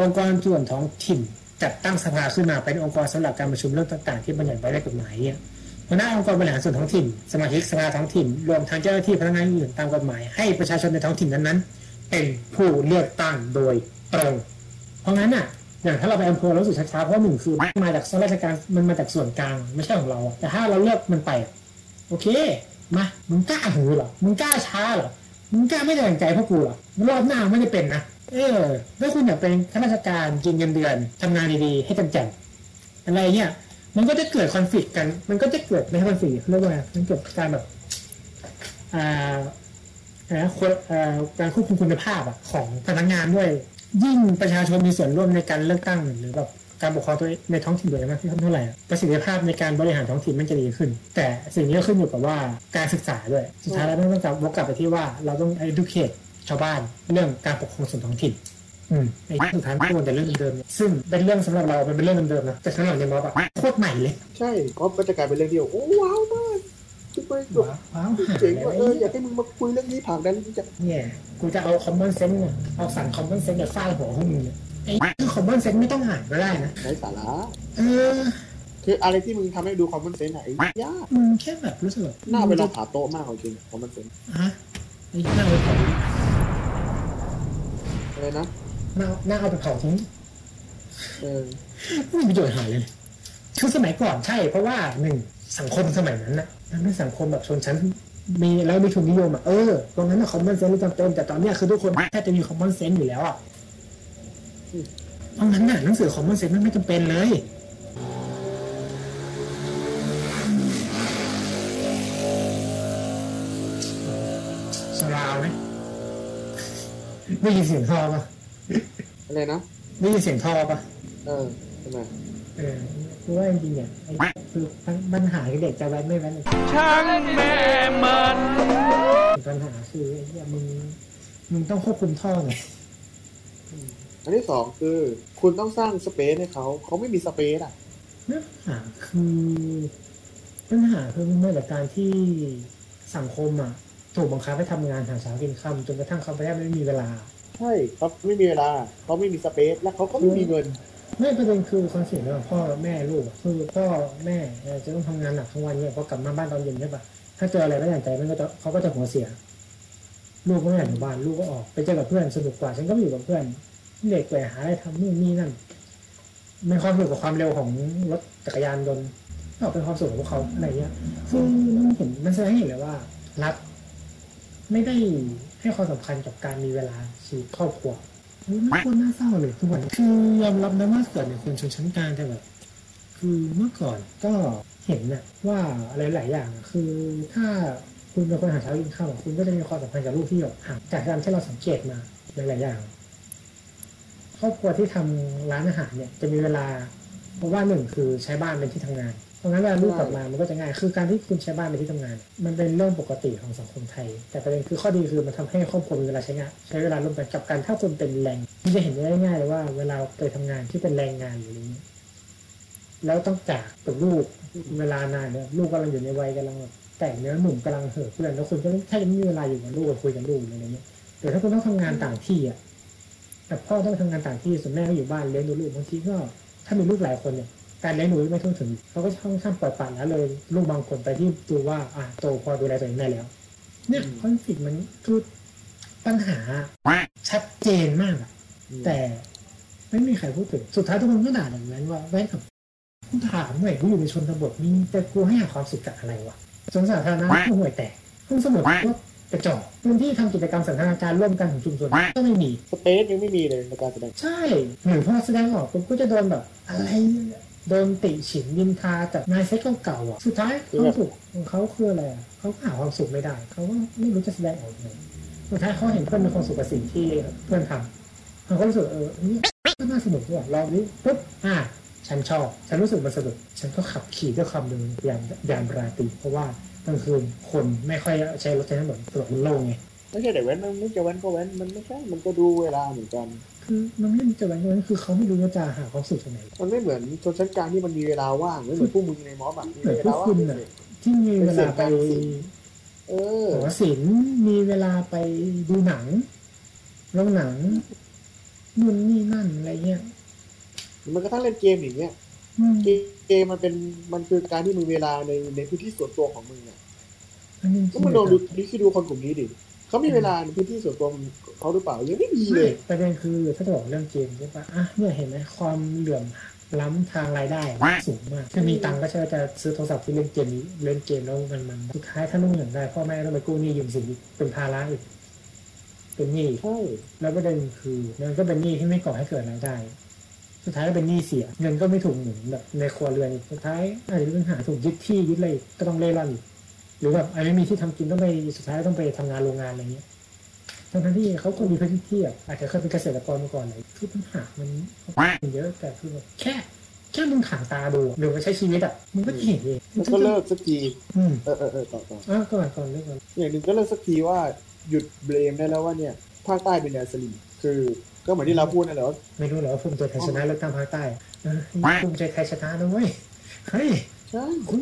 องค์กรส่วนท้องถิ่นจัดตั้งสภาขึ้นมาเป็นองค์กรสำหรับการประชุมเรื่องต่าง ๆ ที่บัญญัติไว้ในกฎหมายเนี่ยหัวหน้าองค์กรบริหารส่วนท้องถิ่น สมาชิกสภาท้องถิ่น รวมทั้งเจ้าหน้าที่พนักงานอื่นตามกฎหมายให้ประชาชนในท้องถิ่นนั้นๆ เป็นผู้เลือกตั้งโดยตรง เพราะงั้นอะอย่างถ้าเราไปอำเภอเรารู้สึกช้าๆเพราะหนึ่งคือมาจากส่วนราชการมันมาจากส่วนกลางไม่ใช่ของเรา แต่ถ้าเราเลือกมันไป โอเคมามึงกล้าหือเหรอมึงกล้าช้าเหรอ มึงกล้าไม่ได้ดังใจพวกกูเหรอรอบหน้าไม่ได้เป็นนะเออถ้าคุณอยากเป็นข้าราชการกินเงินเดือนทำงานดีๆให้จำแจ่มอะไรเงี้ยมันก็จะเกิดคอนฟ lict กัน มันก็จะเกิดไม่ใช่คอนฟ lict เรียกว่ามันเกิดการแบบอ่านะควรเอ่อการควบคุมคุณภาพอะของพนักงานด้วย ยิ่งประชาชนมีส่วนร่วมในการเลือกตั้งหรือแบบ การปกครองตัวเองในท้องถิ่นโดยมากขึ้นเท่าไหร่อะประสิทธิภาพในการบริหารท้องถิ่นมันจะดีขึ้น แต่สิ่งนี้ก็ขึ้นอยู่กับว่าการศึกษาด้วยสุดท้ายแล้วต้องกลับวกกลับไปที่ว่าเราต้อง educate ชาวบ้านเรื่องการปกครองส่วนท้องถิ่นอืมไอ้สุดท้ายมันเป็นเรื่องเดิมๆเนี่ยซึ่งเป็นเรื่องสำหรับเรามันเป็นเรื่องเดิมๆนะแต่สำหรับในม็อบอะโคตรใหม่เลย ใช่ก็มันจะกลายเป็นเรื่องเดียวโอ้ว้าวมากจะไปแบบว้าวว้าวหาเจ๋งแล้วว่าเอออยากให้มึงมาคุยเรื่องนี้ผ่านนั้นจะเนี่ยกูจะเอาคอมมอนเซนส์เนี่ยเอาสั่งคอมมอนเซนส์จากฟาดหัวพวกมึงเนี่ย ไอ้คือคอมมอนเซนส์ไม่ต้องอ่านก็ได้นะไร้สาระเออ คืออะไรที่มึงทำให้ดูคอมมอนเซนส์อะไอ้ยากมึงแค่แบบรู้สึกแบบหน้าไปลองขาโต๊ะมากของจริงคอมมอนเซนส์ฮะไอ้น่าเอาไปเผาอะไรนะหน้าหน้าเอาไปเผาทิ้งเออไม่มีประโยชน์หายเลยคือสมัยก่อนใช่ เพราะว่าหนึ่งสังคมสมัยนั้นนะมันเป็นสังคมแบบชนชั้นมีแล้วมีทุนนิยมอะเออตรงนั้น common sense จำเป็นแต่ตอนเนี้ยคือทุกคนแค่จะมี common sense อยู่แล้วอะ เพราะงั้นน่ะหนังสือ Common Sense มันไม่จำเป็นเลยสลาวไหมได้ยินเสียงท่อปะอะไรนะได้ยินเสียงท่อปะเออทำไมเออคือว่าจริงๆเนี่ยไอ้คือปัญหาคือเด็กจะไว้ไม่ไว้เลยช่างแม่มันปัญหาคือไอ้เนี่ยมึงมึงต้องควบคุมท่อไง อันที่สองคือ คุณต้องสร้างสเปซให้เขา เขาไม่มีสเปซอะปัญหาคือปัญหาคือมันมาจากการที่สังคมอะ ถูกบังคับให้ทำงานหาเช้ากินค่ำจนกระทั่งเขาไปแทบไม่มีเวลา ใช่เขาไม่มีเวลา เขาไม่มีสเปซและเขาก็ไม่มีเงินไม่ประเด็นคือคอนฟ lict ระหว่างพ่อแม่ลูกอะคือพ่อแม่เอ่อจะต้องทำงานหนักทั้งวันเนี่ยพอกลับมาบ้านตอนเย็นใช่ปะถ้าเจออะไรไม่อย่างใจมันก็จะเขาก็จะหัวเสีย ลูกก็ไม่อยากอยู่บ้านลูกก็ออกไปเจอกับเพื่อนสนุกกว่าฉันก็ไปอยู่กับเพื่อน เด็กไปหาอะไรทำนู่นนี่นั่นมีความสุขกับความเร็วของรถจักรยานยนต์ก็เป็นความสุขของพวกเขาอะไรเงี้ยซึ่งมันเห็นมันแสดงให้เห็นเลยว่า รัฐไม่ได้ให้ความสำคัญกับการมีเวลาชีวิตครอบครัวไม่ควรน่าเศร้าเลยทุกวันคือยอมรับนะว่าเกิดในคนชนชั้นกลางแต่แบบคือเมื่อก่อนก็เห็นนะว่าอะไรหลายอย่างคือถ้าคุณเป็นคนหาเช้ากินข้าวคุณก็จะมีความสัมพันธ์กับลูกที่แบบห่างจากการที่เราสังเกตมาหลายๆอย่าง ครอบครัวที่ทำร้านอาหารเนี่ยจะมีเวลา เพราะว่าหนึ่งคือใช้บ้านเป็นที่ทำงาน เพราะงั้นเวลาลูกกลับมามันก็จะง่าย คือการที่คุณใช้บ้านเป็นที่ทำงาน มันเป็นเรื่องปกติของสังคมไทย แต่ประเด็นคือข้อดีคือมันทำให้ครอบครัวมีเวลาใช้งานใช้เวลาร่วมกันกับการถ้าคุณเป็นแรงมันจะเห็นได้ง่ายๆเลยว่า เวลาไปทำงานที่เป็นแรงงานหรืออะไรเงี้ยแล้วต้องจากกับลูกเวลานานเนี่ยลูกกำลังอยู่ในวัยกำลังแบบแต่งเนื้อหนุ่มกำลังเห่อะเพื่อนแล้วคุณก็แทบจะไม่มีเวลาอยู่กับลูกคุยกับลูกอะไรเงี้ยแต่ถ้าคุณต้องทำงานต่างที่อะ แต่พ่อต้องทำงานต่างที่ส่วนแม่ก็อยู่บ้านเลี้ยงดูลูกบางทีก็ถ้ามีลูกหลายคนเนี่ยการเลี้ยงดูไม่ทั่วถึงเขาก็ค่อนข้างปล่อยปละละเลยลูกบางคนไปที่ดูว่าอะโตพอดูแลตัวเองได้แล้ว เนี่ยคอนฟ lict มันคือปัญหาชัดเจนมากอะแต่ไม่มีใครพูดถึงสุดท้ายทุกคนก็ด่าอย่างนั้นว่าแว้นกับกูถามหน่อยกูอยู่ในชนบทมีแต่กูให้หาความสุขกับอะไรวะสวนสาธารณะก็ห่วยแตกห้องสมุดก็ กระจอกพื้นที่ทำกิจกรรมสันทนาการร่วมกันของชุมชนก็ไม่มีสเปซยังไม่มีเลยในการแสดงใช่หรือพอแสดงออกปุ๊บก็จะโดนแบบอะไรโดนติฉินยินทาจากนายเซ็กเก่าๆอะสุดท้ายความสุขของเขาคืออะไรอะเขาก็หาความสุขไม่ได้เขาก็ไม่รู้จะแสดงออกยังไงสุดท้ายเขาเห็นเพื่อนมีความสุขกับสิ่งที่เพื่อนทำเขาก็รู้สึกเออนี่ก็น่าสนุกด้วยลองนี้ปุ๊บอะ ฉันชอบ ฉันรู้สึกมันสนุก ฉันก็ขับขี่ด้วยความเร็วยานยานราตรีเพราะว่ากลางคืนคนไม่ค่อยใช้รถใช้ถนนถนนมันโล่งไงไม่ใช่แต่แว้นมันไม่จะแว้นก็แว้นมันไม่ใช่ มันก็ดูเวลาเหมือนกันคือมันไม่มีจะอะไรเลยคือเขาไม่รู้ว่าจะหาความสุขจากไหนมันไม่เหมือนชนชั้นกลางที่มันมีเวลาว่างไม่เหมือนพวกมึงในม็อบอะมีเหมือนเวพวลากว่างคุณน่ะที่มีเวลาไปเออหอศิลป์มีเวลาไปดูหนังโรงหนังนู่นนี่นั่นอะไรเงี้ย มันก็ทั้งเล่นเกมอย่างเงี้ยอืมเกมมันเป็นมันคือการที่มึงเวลาในในพื้นที่ส่วนตัวของมึงอะอันนี้ก็มึงลองดูดิคิดดูคนกลุ่มนี้ดิเขามีเวลาในพื้นที่ส่วนตัวเขาหรือเปล่ายังไม่มีเลไม่ยประเด็นคือถ้าจะบอกเรื่องเกมใช่ปะอะเนี่ยเห็นไหมความเหลื่อมล้ำทางรายได้สูงมากถ้ามีตังค์ก็ใช่ว่าจะซื้อโทรศัพท์ที่เล่นเกมนี้เล่นเกมแล้วมันมันสุดท้ายถ้านุ่งเหลืองได้พ่อแม่ต้องไปกู้หนี้ยืมสินอีกเป็นภาระอีกเป็นหนี้อีกใช่แล้วประเด็นคือมันก็เป็นหนี้ที่ไม่ก่อให้เกิดรายได้ สุดท้ายก็เป็นหนี้เสีย เงินก็ไม่ถูกหมุนแบบในครัวเรือนอีกสุดท้ายอาจจะมีปัญหาถูกยึดที่ยึดอะไรอีกก็ต้องเล่ร่อนอีกหรือแบบอาจจะไม่มีที่ทำกินต้องไปสุดท้ายต้องไปทำงานโรงงานอะไรเงี้ยทั้งๆที่เขาคนมีพื้นที่แบบอาจจะเคยเป็นเกษตรกรมาก่อนเลยคือปัญหามันมันเยอะแต่คือแบบแค่แค่มึงถางตาดูหรือว่าใช้ชีวิตอะมึงก็จะเห็นเองมันก็เลิกสักทีอืมเออเออเออต่อต่ออะก่อนก่อนเรื่องก่อนอย่างหนึ่งก็เลิกสักทีว่าหยุดเบลมได้แล้วว่าเนี่ยภาคใต้เป็นแดนสลิมคือ ก็เหมือนที่เราพูดนั่นแหละว่าไม่รู้เหรอว่าภูมิใจไทยชนะเลือกตั้งภาคใต้เออภูมิใจไทยชนะนะเว้ยเฮ้ยใช่คุณ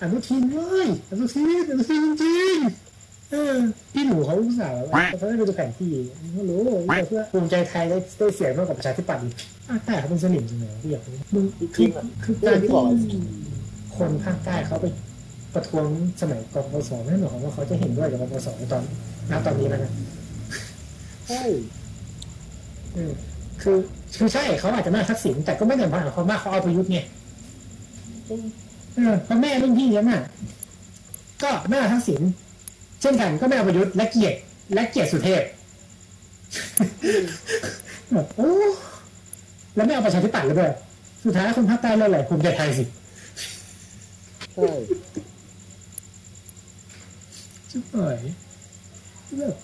อนุทินเว้ยอนุทินอนุทินจริงๆเออพี่หนูเขาอุตส่าห์แบบว่าเขาได้ไปดูแผนที่ไม่รู้เพื่อภูมิใจไทยได้ได้เสียงมากกว่าประชาธิปัตย์อีกอะแต่เขาเป็นสลิมจริงเหรอพี่อยากรู้มึงคือคือการที่คนภาคใต้เขาไปประท้วงสมัยกปปสไม่ได้หมายความว่าเขาจะเห็นด้วยกับกปปสในตอนณตอนนี้แล้วนะใช่อืม คือคือใช่เขาอาจจะไม่เอาทักษิณแต่ก็ไม่ได้หมายความว่าเขาเอาประยุทธ์ไงเออเพราะแม่รุ่นพี่ฉันน่ะ ก็ไม่เอาทักษิณเช่นกันก็ไม่เอาประยุทธ์และเกลียดและเกลียดสุเทพแบบโอ้แล้วไม่เอาประชาธิปัตย์เลยด้วยสุดท้ายคนภาคใต้เลือกอะไรภูมิใจไทยสิใช่ชิบหายแบบ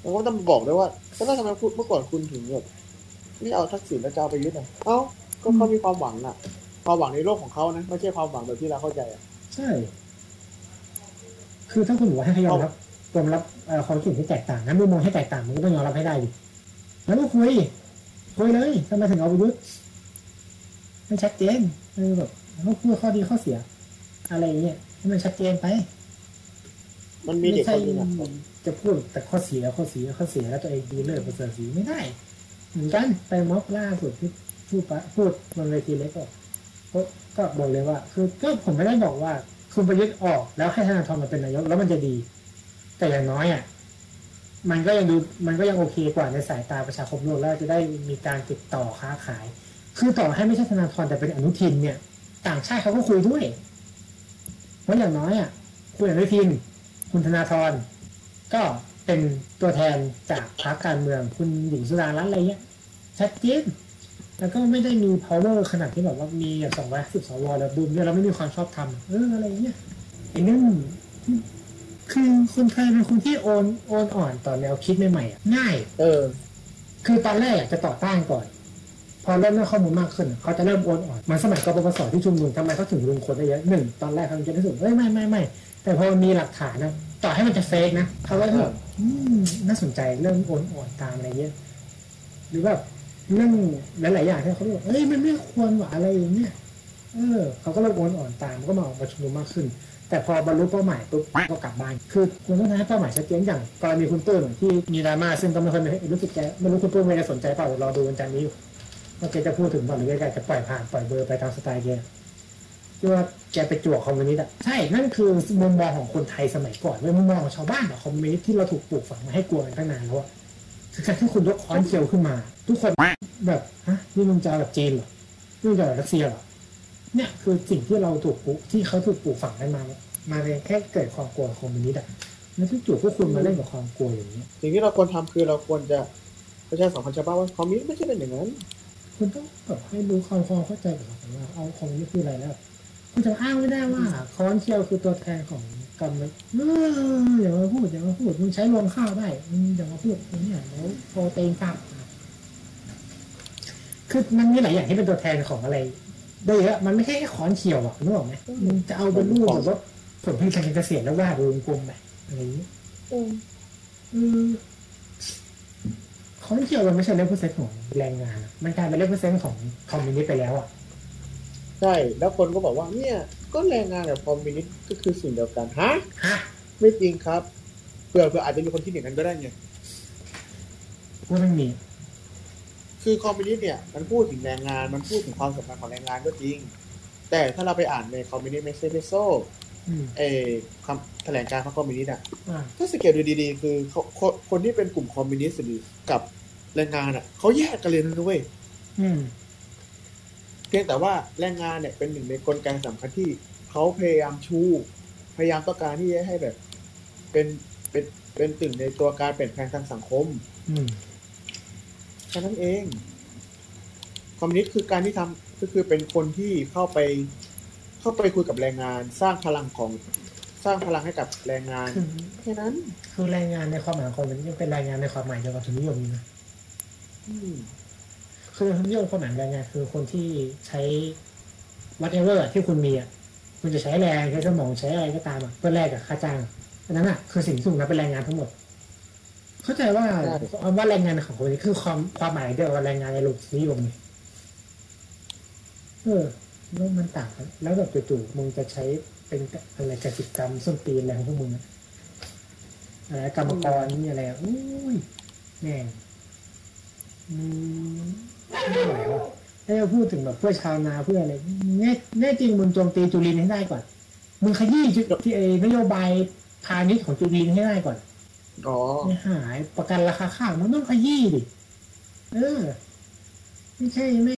แล้วก็ต้องบอกด้วยว่า แล้วทำไมพูดเมื่อก่อนคุณถึงแบบไม่เอาทักษิณแล้วจะเอาไปยึดอะเอ้าก็เขามีความหวังอะ ความหวังในโลกของเขานะไม่ใช่ความหวังแบบที่เราเข้าใจอะใช่ คือถ้าคุณบอกว่าให้ยอมรับยอมรับเอ่อความคิดเห็นที่แตกต่างงั้นมุมมองให้แตกต่างมันก็ต้องยอมรับให้ได้ดิแล้วก็คุยคุยเลยทำไมถึงเอาประยุทธ์มันชัดเจนเออแบบเขาพูดข้อดีข้อเสีย อะไรอย่างเงี้ยให้มันชัดเจนไป มันมีไม่เด็กคใช่นนึงอะจะพูดแต่ข้อเสียข้อเสียข้อเสียแล้วตัวเองดีเลิศประเสริฐสีไม่ได้ เหมือนกันไปม็อบล่าสุดที่พูดปะพูดบนเวทีเล็กก็ก็ก็บอกเลยว่า คือก็ผมไม่ได้บอกว่า คุณประยุทธ์ออกแล้วให้ธนาธรมาเป็นนายกแล้วมันจะดี แต่อย่างน้อยอะมันก็ยังดูมันก็ยังโอเคกว่าในสายตาประชาคมโลกแล้วจะได้มีการติดต่อค้าขาย คือต่อให้ไม่ใช่ธนาธรแต่เป็นอนุทินเนี่ย ต่างชาติเขาก็คุยด้วยเพราะอย่างน้อยอะคุณอนุทิน คุณธนาธรก็เป็นตัวแทนจากพรรคการเมืองคุณหญิงสุดารัตน์อะไรเงี้ยชัดเจนแล้วก็ไม่ได้มี power ขนาดที่แบบว่ามีสองร้อยสิบสวแล้วบูมเนี่ยเราไม่มีความชอบธรรมเอออะไรเงี้ยไอ้นั่นคือคนไทยเป็นคนที่โอนโอนอ่อนต่อแนวคิดใหม่ๆอะง่าย เออ คือตอนแรกอะจะต่อต้านก่อน พอเริ่มได้ข้อมูลมากขึ้น เขาจะเริ่มโอนอ่อนเหมันสมัยกปปสที่ชุมนุมทำไมเขาถึงรุมคนได้เยอะหนึ่งตอนแรกเขาจะรู้สึกเอ้ยไม่ไม่ไม่ แต่พอมีหลักฐานนะต่อให้มันจะเฟกนะเขาก็แบบอืมน่าสนใจเรื่องโอนอ่อนตามอะไรเงี้ยหรือแบบเรื่องหลายๆอย่างที่เขาบอกเอ้ยมันไม่ควรว่ะอะไรอย่างเงี้ยเออเขาก็เริ่มโอนอ่อนตามก็มาออกมาชุมนุมมากขึ้น แต่พอบรรลุเป้าหมายปุ๊บก็กลับบ้าน คือคุณต้องให้เป้าหมายชัดเจนอย่างกรณีคุณตุ้ยที่มีดราม่าซึ่งก็ไม่ค่อยมีรู้สึกแกไม่รู้คุณตุ้ยไม่ได้สนใจเปล่ารอดูวันจันทร์นี้อยู่ว่าแกจะพูดถึงบ่หรือแกจะปล่อยผ่านปล่อยเบลอไปตามสไตล์แก ที่ว่าแกไปจวกคอมมิวนิสต์อะใช่ นั่นคือมุมมองของคนไทยสมัยก่อนเป็นมุมมองของชาวบ้านอะคอมมิวนิสต์ที่เราถูกปลูกฝังมาให้กลัวกันตั้งนานแล้วอะคือการที่คุณยกค้อนเคียวขึ้นมา ทุกคนแบบฮะนี่มึงจะเอาแบบจีนเหรอนี่มึงจะเอาแบบรัสเซียเหรอเนี่ยคือสิ่งที่เราถูกปลูกที่เขาถูกปลูกฝังกันมา มาเลยแค่เกิดความกลัวคอมมิวนิสต์อะแล้วที่จู่พวกคุณมาเล่นกับความกลัวอย่างนี้เนี่ยสิ่งที่เราควรทำคือเราควรจะประชาสัมพันธ์ชาวบ้านว่าคอมมิวนิสต์ไม่ใช่เป็นอย่างนั้นคุณต้องแบบให้รู้ความความเข้าใจกับเขาว่าเอาของนี่คืออะไรแล้ว คุณจะอ้างไม่ได้ว่าค้อนเคียวคือตัวแทนของกรรมกรเอออย่ามาพูดอย่ามาพูดมึงใช้รวงข้าวได้มึงอย่ามาพูดเนี่ยแล้วโปรตีนต่ำคือมันมีหลายอย่างที่เป็นตัวแทนของอะไรได้เยอะมันไม่ใช่แค่ค้อนเคียวอะนึกออกไหมมึงจะเอาเป็นรูปแบบว่าผลผลิตทางการเกษตรแล้ววาดวงกลมไปอะไรอย่างนี้เออค้อนเคียวมันไม่ใช่ represent ของแรงงานอะมันกลายเป็น represent ของคอมมิวนิสต์ไปแล้วอะ ใช่ แล้วคนก็บอกว่าเนี่ย ก็แรงงานกับคอมมิวนิสต์ก็คือสิ่งเดียวกันฮะฮะไม่จริงครับเผื่อเผื่ออาจจะมีคนคิดอย่างนั้นก็ได้ไงว่ามันมี คือคอมมิวนิสต์เนี่ยมันพูดถึงแรงงานมันพูดถึงความสำคัญของแรงงานก็จริง แต่ถ้าเราไปอ่านใน Communist Manifesto อืมเออคำแถลงการณ์ของคอมมิวนิสต์อะอ่าถ้าสังเกตดูดีๆ คือเขาคนคนที่เป็นกลุ่มคอมมิวนิสต์หรือกับแรงงานอะเขาแยกกันเลยนะเว้ยอืม เพียงแต่ว่าแรงงานเนี่ยเป็นหนึ่งในกลไกสำคัญที่เขาพยายามชูพยายามต้องการที่จะให้แบบ เป็นเป็นเป็นตึงในตัวการเปลี่ยนแปลงทางสังคมอืมแค่นั้นเอง คอมมิวนิสต์คือการที่ทำก็คือเป็นคนที่เข้าไป เข้าไปคุยกับแรงงาน สร้างพลังของสร้างพลังให้กับแรงงานคือแค่นั้น คือแรงงานในความหมายของคนมันยังเป็นแรงงานในความหมายเดียวกับทุนนิยมอยู่นะอืม คือทุนนิยมความหมายแรงงานคือคนที่ใช้ whatever ที่คุณมีอะคุณจะใช้แรงใช้สมองใช้อะไรก็ตามอะเพื่อแลกกับค่าจ้างอันนั้นอะคือสิ่งที่ถูกนับเป็นแรงงานทั้งหมด เข้าใจว่าคำว่าแรงงานของคนนี้คือความความหมายเดียวกับแรงงานในโลกนิยมเลยเออแล้วมันต่างแล้วแบบจู่ๆมึงจะใช้เป็นอะไรกสิกรรมส้นตีนอะไรของพวกมึงอะอะไรกรรมกรนี่อะไรอุ้ยแม่งอืม ไม่ไหวว่ะถ้าจะพูดถึงแบบเพื่อชาวนาเพื่ออะไรแน่แน่จริงมึงโจมตีจุลินให้ได้ก่อนมึงขยี้จุที่ไอ้นโยบายพาณิชย์ของจุลินให้ได้ก่อนอ๋อไม่หายประกันราคาข้าวมันต้องขยี้ดิเออไม่ใช่ไม่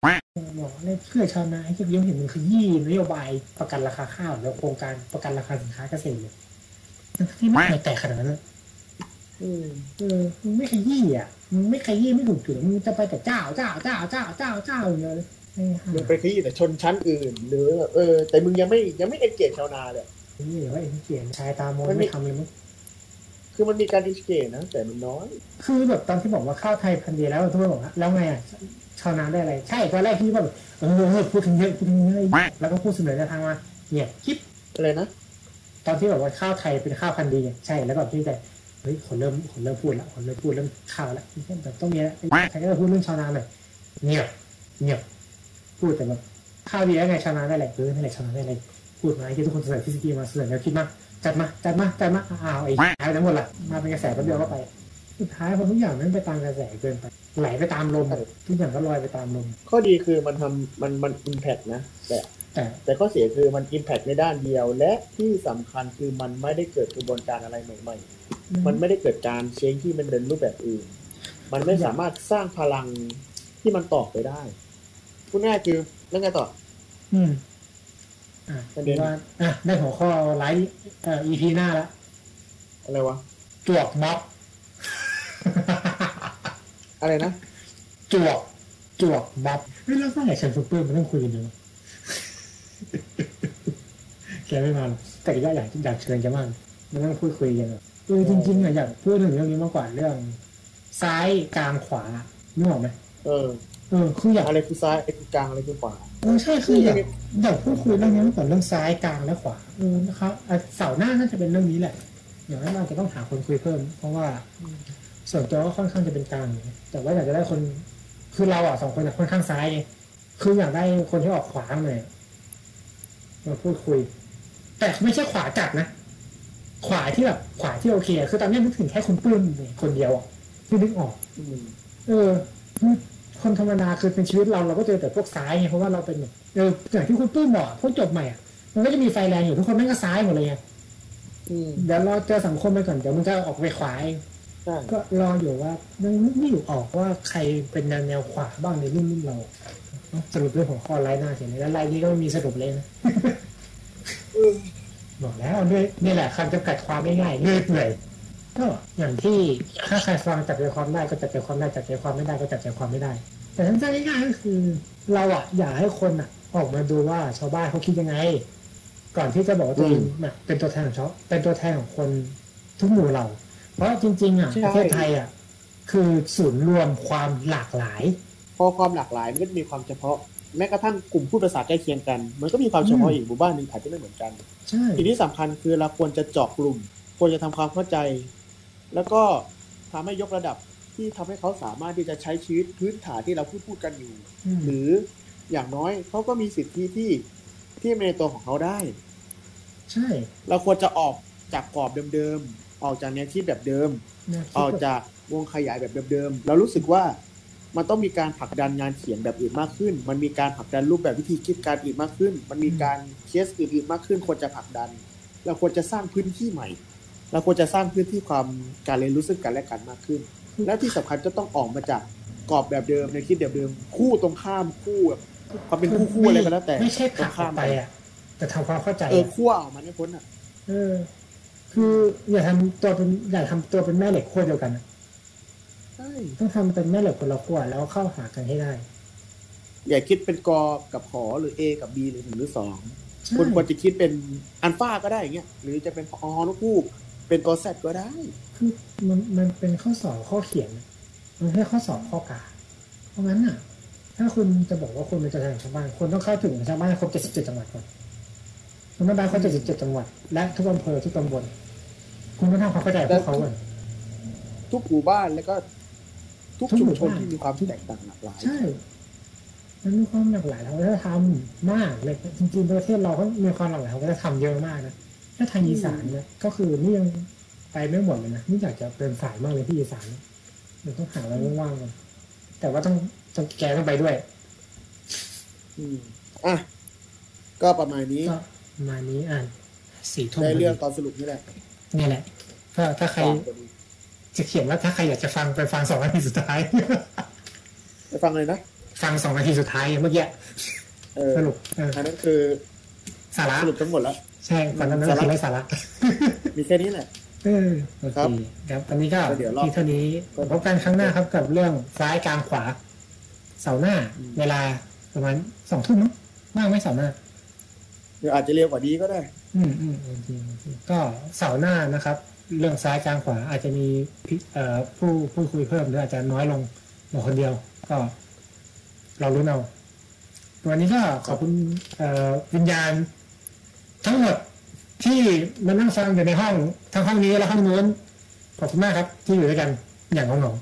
บอกเลยเพื่อชาวนาให้จะยังเห็นมึงขยี้นโยบายประกันราคาข้าวแล้วโครงการประกันราคาสินค้าเกษตรเลยทั้งที่ไม่เคยแตกขนาดนั้นเลย อืมเออมึงไม่ขยี้อะมึงไม่ขยี้ไม่ถูกจุดมึงจะไปแต่เจ้าเจ้าเจ้าเจ้าเจ้าเจ้าอย่างเดียวเลยไอ้ห่ามึงไปขยี้แต่ชนชั้นอื่น หรือเออ แต่มึงยังไม่ยังไม่เอ็นเกจชาวนาเลยนี่หรือว่าไอ้ที่เขียนชายตามองมันไม่ไม่ทำเลยมั้งคือมันมีการอินเกจนะ แต่มันน้อย คือแบบตอนที่บอกว่าข้าวไทยพันธุ์ดีแล้วทุกคนบอกว่าแล้วไงอะชาวนาได้อะไร ใช่ตอนแรกพี่ว่าแบบเออเออพูดถึงเยอะพูดถึงเยอะแล้วก็พูดเสนอแนวทางมาเนี่ยคลิปอะไรนะตอนที่บอกว่าข้าวไทยเป็นข้าวพันธุ์ดีอะใช่แล้วแบบพี่แต่ เฮ้ยคนเริ่มคนเริ่มพูดละคนเริ่มพูดเริ่มข่าวละแบบต้องมีละใครก็พูดเรื่องชาวนาหน่อยเงียบเงียบพูดแต่แบบข้าวดีแล้วไงชาวนาได้อะไรเออนั่นแหละชาวนาได้อะไรพูดมาให้ทุกคนเสนอทฤษฎีมาเสนอแนวคิดมาจัดมาจัดมาจัดมาอ้าวไอ้หายไปทั้งหมดละมาเป็นกระแสแป๊บเดียวก็ไปสุดท้ายพอทุกอย่างนั้นไปตามกระแสเกินไปไหลไปตามลมทุกอย่างก็ลอยไปตามลมข้อดีคือมันทำมันมันอิมแพกนะแต่แต่ แต่ข้อเสียคือมันอิมแพกในด้านเดียว และที่สำคัญคือมันไม่ได้เกิดกระบวนการอะไรใหม่ ๆ มันไม่ได้เกิดการเชงที่มันเป็นรูปแบบอื่น มันไม่สามารถสร้างพลังที่มันต่อไปได้พูดง่ายคือแล้วไงต่อ อืม อะประเด็นว่าอะได้หัวข้อไลฟ์เอ่อ EP หน้าละอะไรวะจวกม็อบอะไรนะจวกจวกม็อบเฮ้ยแล้วเมื่อไหร่ฉันซุปเปอร์มันต้องคุยกันเนอะ แกไม่มาหรอกแต่ก็อยากอยากเชิญแกมากมันต้องพูดคุยกันอะเออจริงๆอะอยากพูดถึงเรื่องนี้มากกว่าเรื่อง ซ้ายกลางขวานึกออกไหมเออเออคืออยากอะไรคือซ้ายอะไรคือกลางอะไรคือขวาเออใช่คืออยากอยากพูดคุยเรื่องนี้มากกว่าเรื่องซ้ายกลางและขวาเออนะครับอะเสาร์หน้าน่าจะเป็นเรื่องนี้แหละอย่างนั้นเราจะต้องหาคนคุยเพิ่ม เพราะว่า ส่วนตัวก็ค่อนข้างจะเป็นกลางอยู่แต่ว่าอยากจะได้คนคือเราอะสองคนอะค่อนข้างซ้ายไงคืออยากได้คนที่ออกขวาหน่อยมาพูดคุย แต่ไม่ใช่ขวาจัดนะ ขวาที่แบบขวาที่โอเคอะคือตอนนี้นึกถึงแค่คุณปื้มคนเดียวอะที่นึกออกอืมเออคือคนธรรมดาคือเป็นชีวิตเราเราก็เจอแต่พวกซ้ายไงเพราะว่าเราเป็นแบบเอออย่างที่คุณปื้มบอกพวกจบใหม่อะมันก็จะมีไฟแรงอยู่ทุกคนแม่งก็ซ้ายหมดเลยไงอืมเดี๋ยวเราเจอสังคมไปก่อนเดี๋ยวมันจะออกไปขวาเองใช่ก็รออยู่ว่ายังนึกไม่อยู่ออกว่าใครเป็นแนวแนวขวาบ้างในรุ่นรุ่นเราเนอะสรุปเรื่องของข้อไลน์หน้าเสียเลยแล้วไลน์นี้ก็ไม่มีสรุปเลยนะ บอกแล้วด้วยนี่แหละคำจำกัดความง่ายๆเลื่อยเปื่อยก็อย่างที่ถ้าใครฟังจับใจความได้ก็จับใจความได้จับใจความไม่ได้ก็จับใจความไม่ได้ แต่ทั้งใจง่ายๆก็คือ เราอะอยากให้คนอะออกมาดูว่าชาวบ้านเขาคิดยังไง ก่อนที่จะบอกว่าตัวเองแบบเป็นตัวแทนของชาวเป็นตัวแทนของคนทุกหมู่เหล่าเพราะจริง ๆอะใช่ประเทศไทยอะคือศูนย์รวมความหลากหลายพอความหลากหลายมันก็จะมีความเฉพาะ แม้กระทั่งกลุ่มพูดภาษาใกล้เคียงกัน มันก็มีความเฉพาะอืมอีกหมู่บ้านหนึ่งอาจจะไม่เหมือนกันใช่สิ่งที่สำคัญคือเราควรจะเจาะกลุ่ม ควรจะทำความเข้าใจ แล้วก็ทำให้ยกระดับที่ทำให้เขาสามารถที่จะใช้ชีวิตพื้นฐานที่เราพูดพูดกันอยู่อืมหรืออย่างน้อยเขาก็มีสิทธิที่ที่ในตัวของเขาได้ ใช่ เราควรจะออกจากกรอบเดิมๆออกจากแนวคิดแบบเดิมแนวคิดออกจากวงขยายแบบเดิมๆเรารู้สึกว่า มันต้องมีการผลักดันงานเขียนแบบอื่นมากขึ้น มันมีการผลักดันรูปแบบวิธีคิดการอื่นมากขึ้น มันมีการเคสอื่นๆมากขึ้น ควรจะผลักดัน เราควรจะสร้างพื้นที่ใหม่ เราควรจะสร้างพื้นที่ความการเรียนรู้ซึ่งกันและกันมากขึ้น และที่สำคัญจะต้องออกมาจากกรอบแบบเดิมในคิดแบบเดิม คู่ตรงข้ามคู่แบบความเป็นคู่คู่อะไรก็แล้วแต่ไม่ใช่ผตรลักงอข้าอมกไปอะแต่ทำความเข้าใจเอออะขั้วออกมาให้พ้นอะเออ คืออย่าทำตัวเป็นอย่าทำตัวเป็นแม่เหล็กขั้วเดียวกันอะใช่ต้องทำเป็นแม่เหล็กคนละขั้วแล้วเข้าหากันให้ได้ อย่าคิดเป็นกอกับขอหรือ A กับ B หรือหนึ่งหรือสองใช่คุณควรจะคิดเป็นอัลฟาก็ได้อย่างเงี้ยหรือจะเป็นออนุกูกเป็นตัวแซดก็ได้ คือมันมันเป็นข้อสอบข้อเขียนอะมันไม่ใช่ข้อสอบข้อกาเพราะงั้นอะ ถ้าคุณจะบอกว่าคุณเป็นตัวแทนของชาวบ้านคุณต้องเข้าถึงชาวบ้านครบ77จังหวัดก่อนคุณต้องได้ครบ77จังหวัด และทุกอำเภอทุกตำบลคุณต้องทำความเข้าใจกับพวกเขาก่อนทุกหมู่บ้านแล้วก็ ทุกทุกชุหมมู่ชนบ้านที่มีความแตกต่างหลากหลายใช่มันมีความหลากหลายทางวัฒนธรรมมากเลยจริงๆประเทศเราก็มีความหลากหลายทางวัฒนธรรมเยอะมากนะถ้าทางอีสานเนี่ยก็คือนี่ยังไปไม่หมดเลยนะนี่อยากจะเป็นสายมากเลยที่อีสานเดี๋ยวต้องหาอะไรว่างๆกันแต่ว่าต้องต้องแกต้องไปด้วย อืมอะก็ประมาณนี้ก็ประมาณนี้อ่านสี่ทุ่มได้เรื่องตอนสรุปนี่แหละนี่แหละก็ถ้าใครฝากคน จะเขียนว่าถ้าใครอยากจะฟังไปฟังสองนาทีสุดท้ายไปฟังเลยนะ ฟังสองนาทีสุดท้ายเมื่อกี้เออสรุปเอออันนั้นคือ สาระสรุปทั้งหมดแล้ว ใช่ตอนนั้นคือไร้สาระ มีแค่นี้แหละเออโอเคครับครับอันนี้ก็ก็เดี๋ยวรอบที่เท่านี้พบกันครั้งหน้าครับกับเรื่องซ้ายกลางขวา เสาร์หน้าอืมเวลาประมาณสองทุ่มมั้งว่างไหมเสาร์หน้าหรืออาจจะเร็วกว่านี้ก็ได้ อืมอืมโอเคโอเคก็เสาร์หน้านะครับ เรื่องซ้ายกลางขวาอาจจะมีผู้ผู้คุยเพิ่มหรืออาจจะน้อยลงบอกคนเดียว ก็เรารู้เอาวันนี้ก็ขอบคุณวิญญาณ ทั้งหมดที่มานั่งฟังอยู่ในห้อง ทั้งห้องนี้และห้องนู้นขอบคุณมากครับ ที่อยู่ด้วยกันอย่างเหงาๆ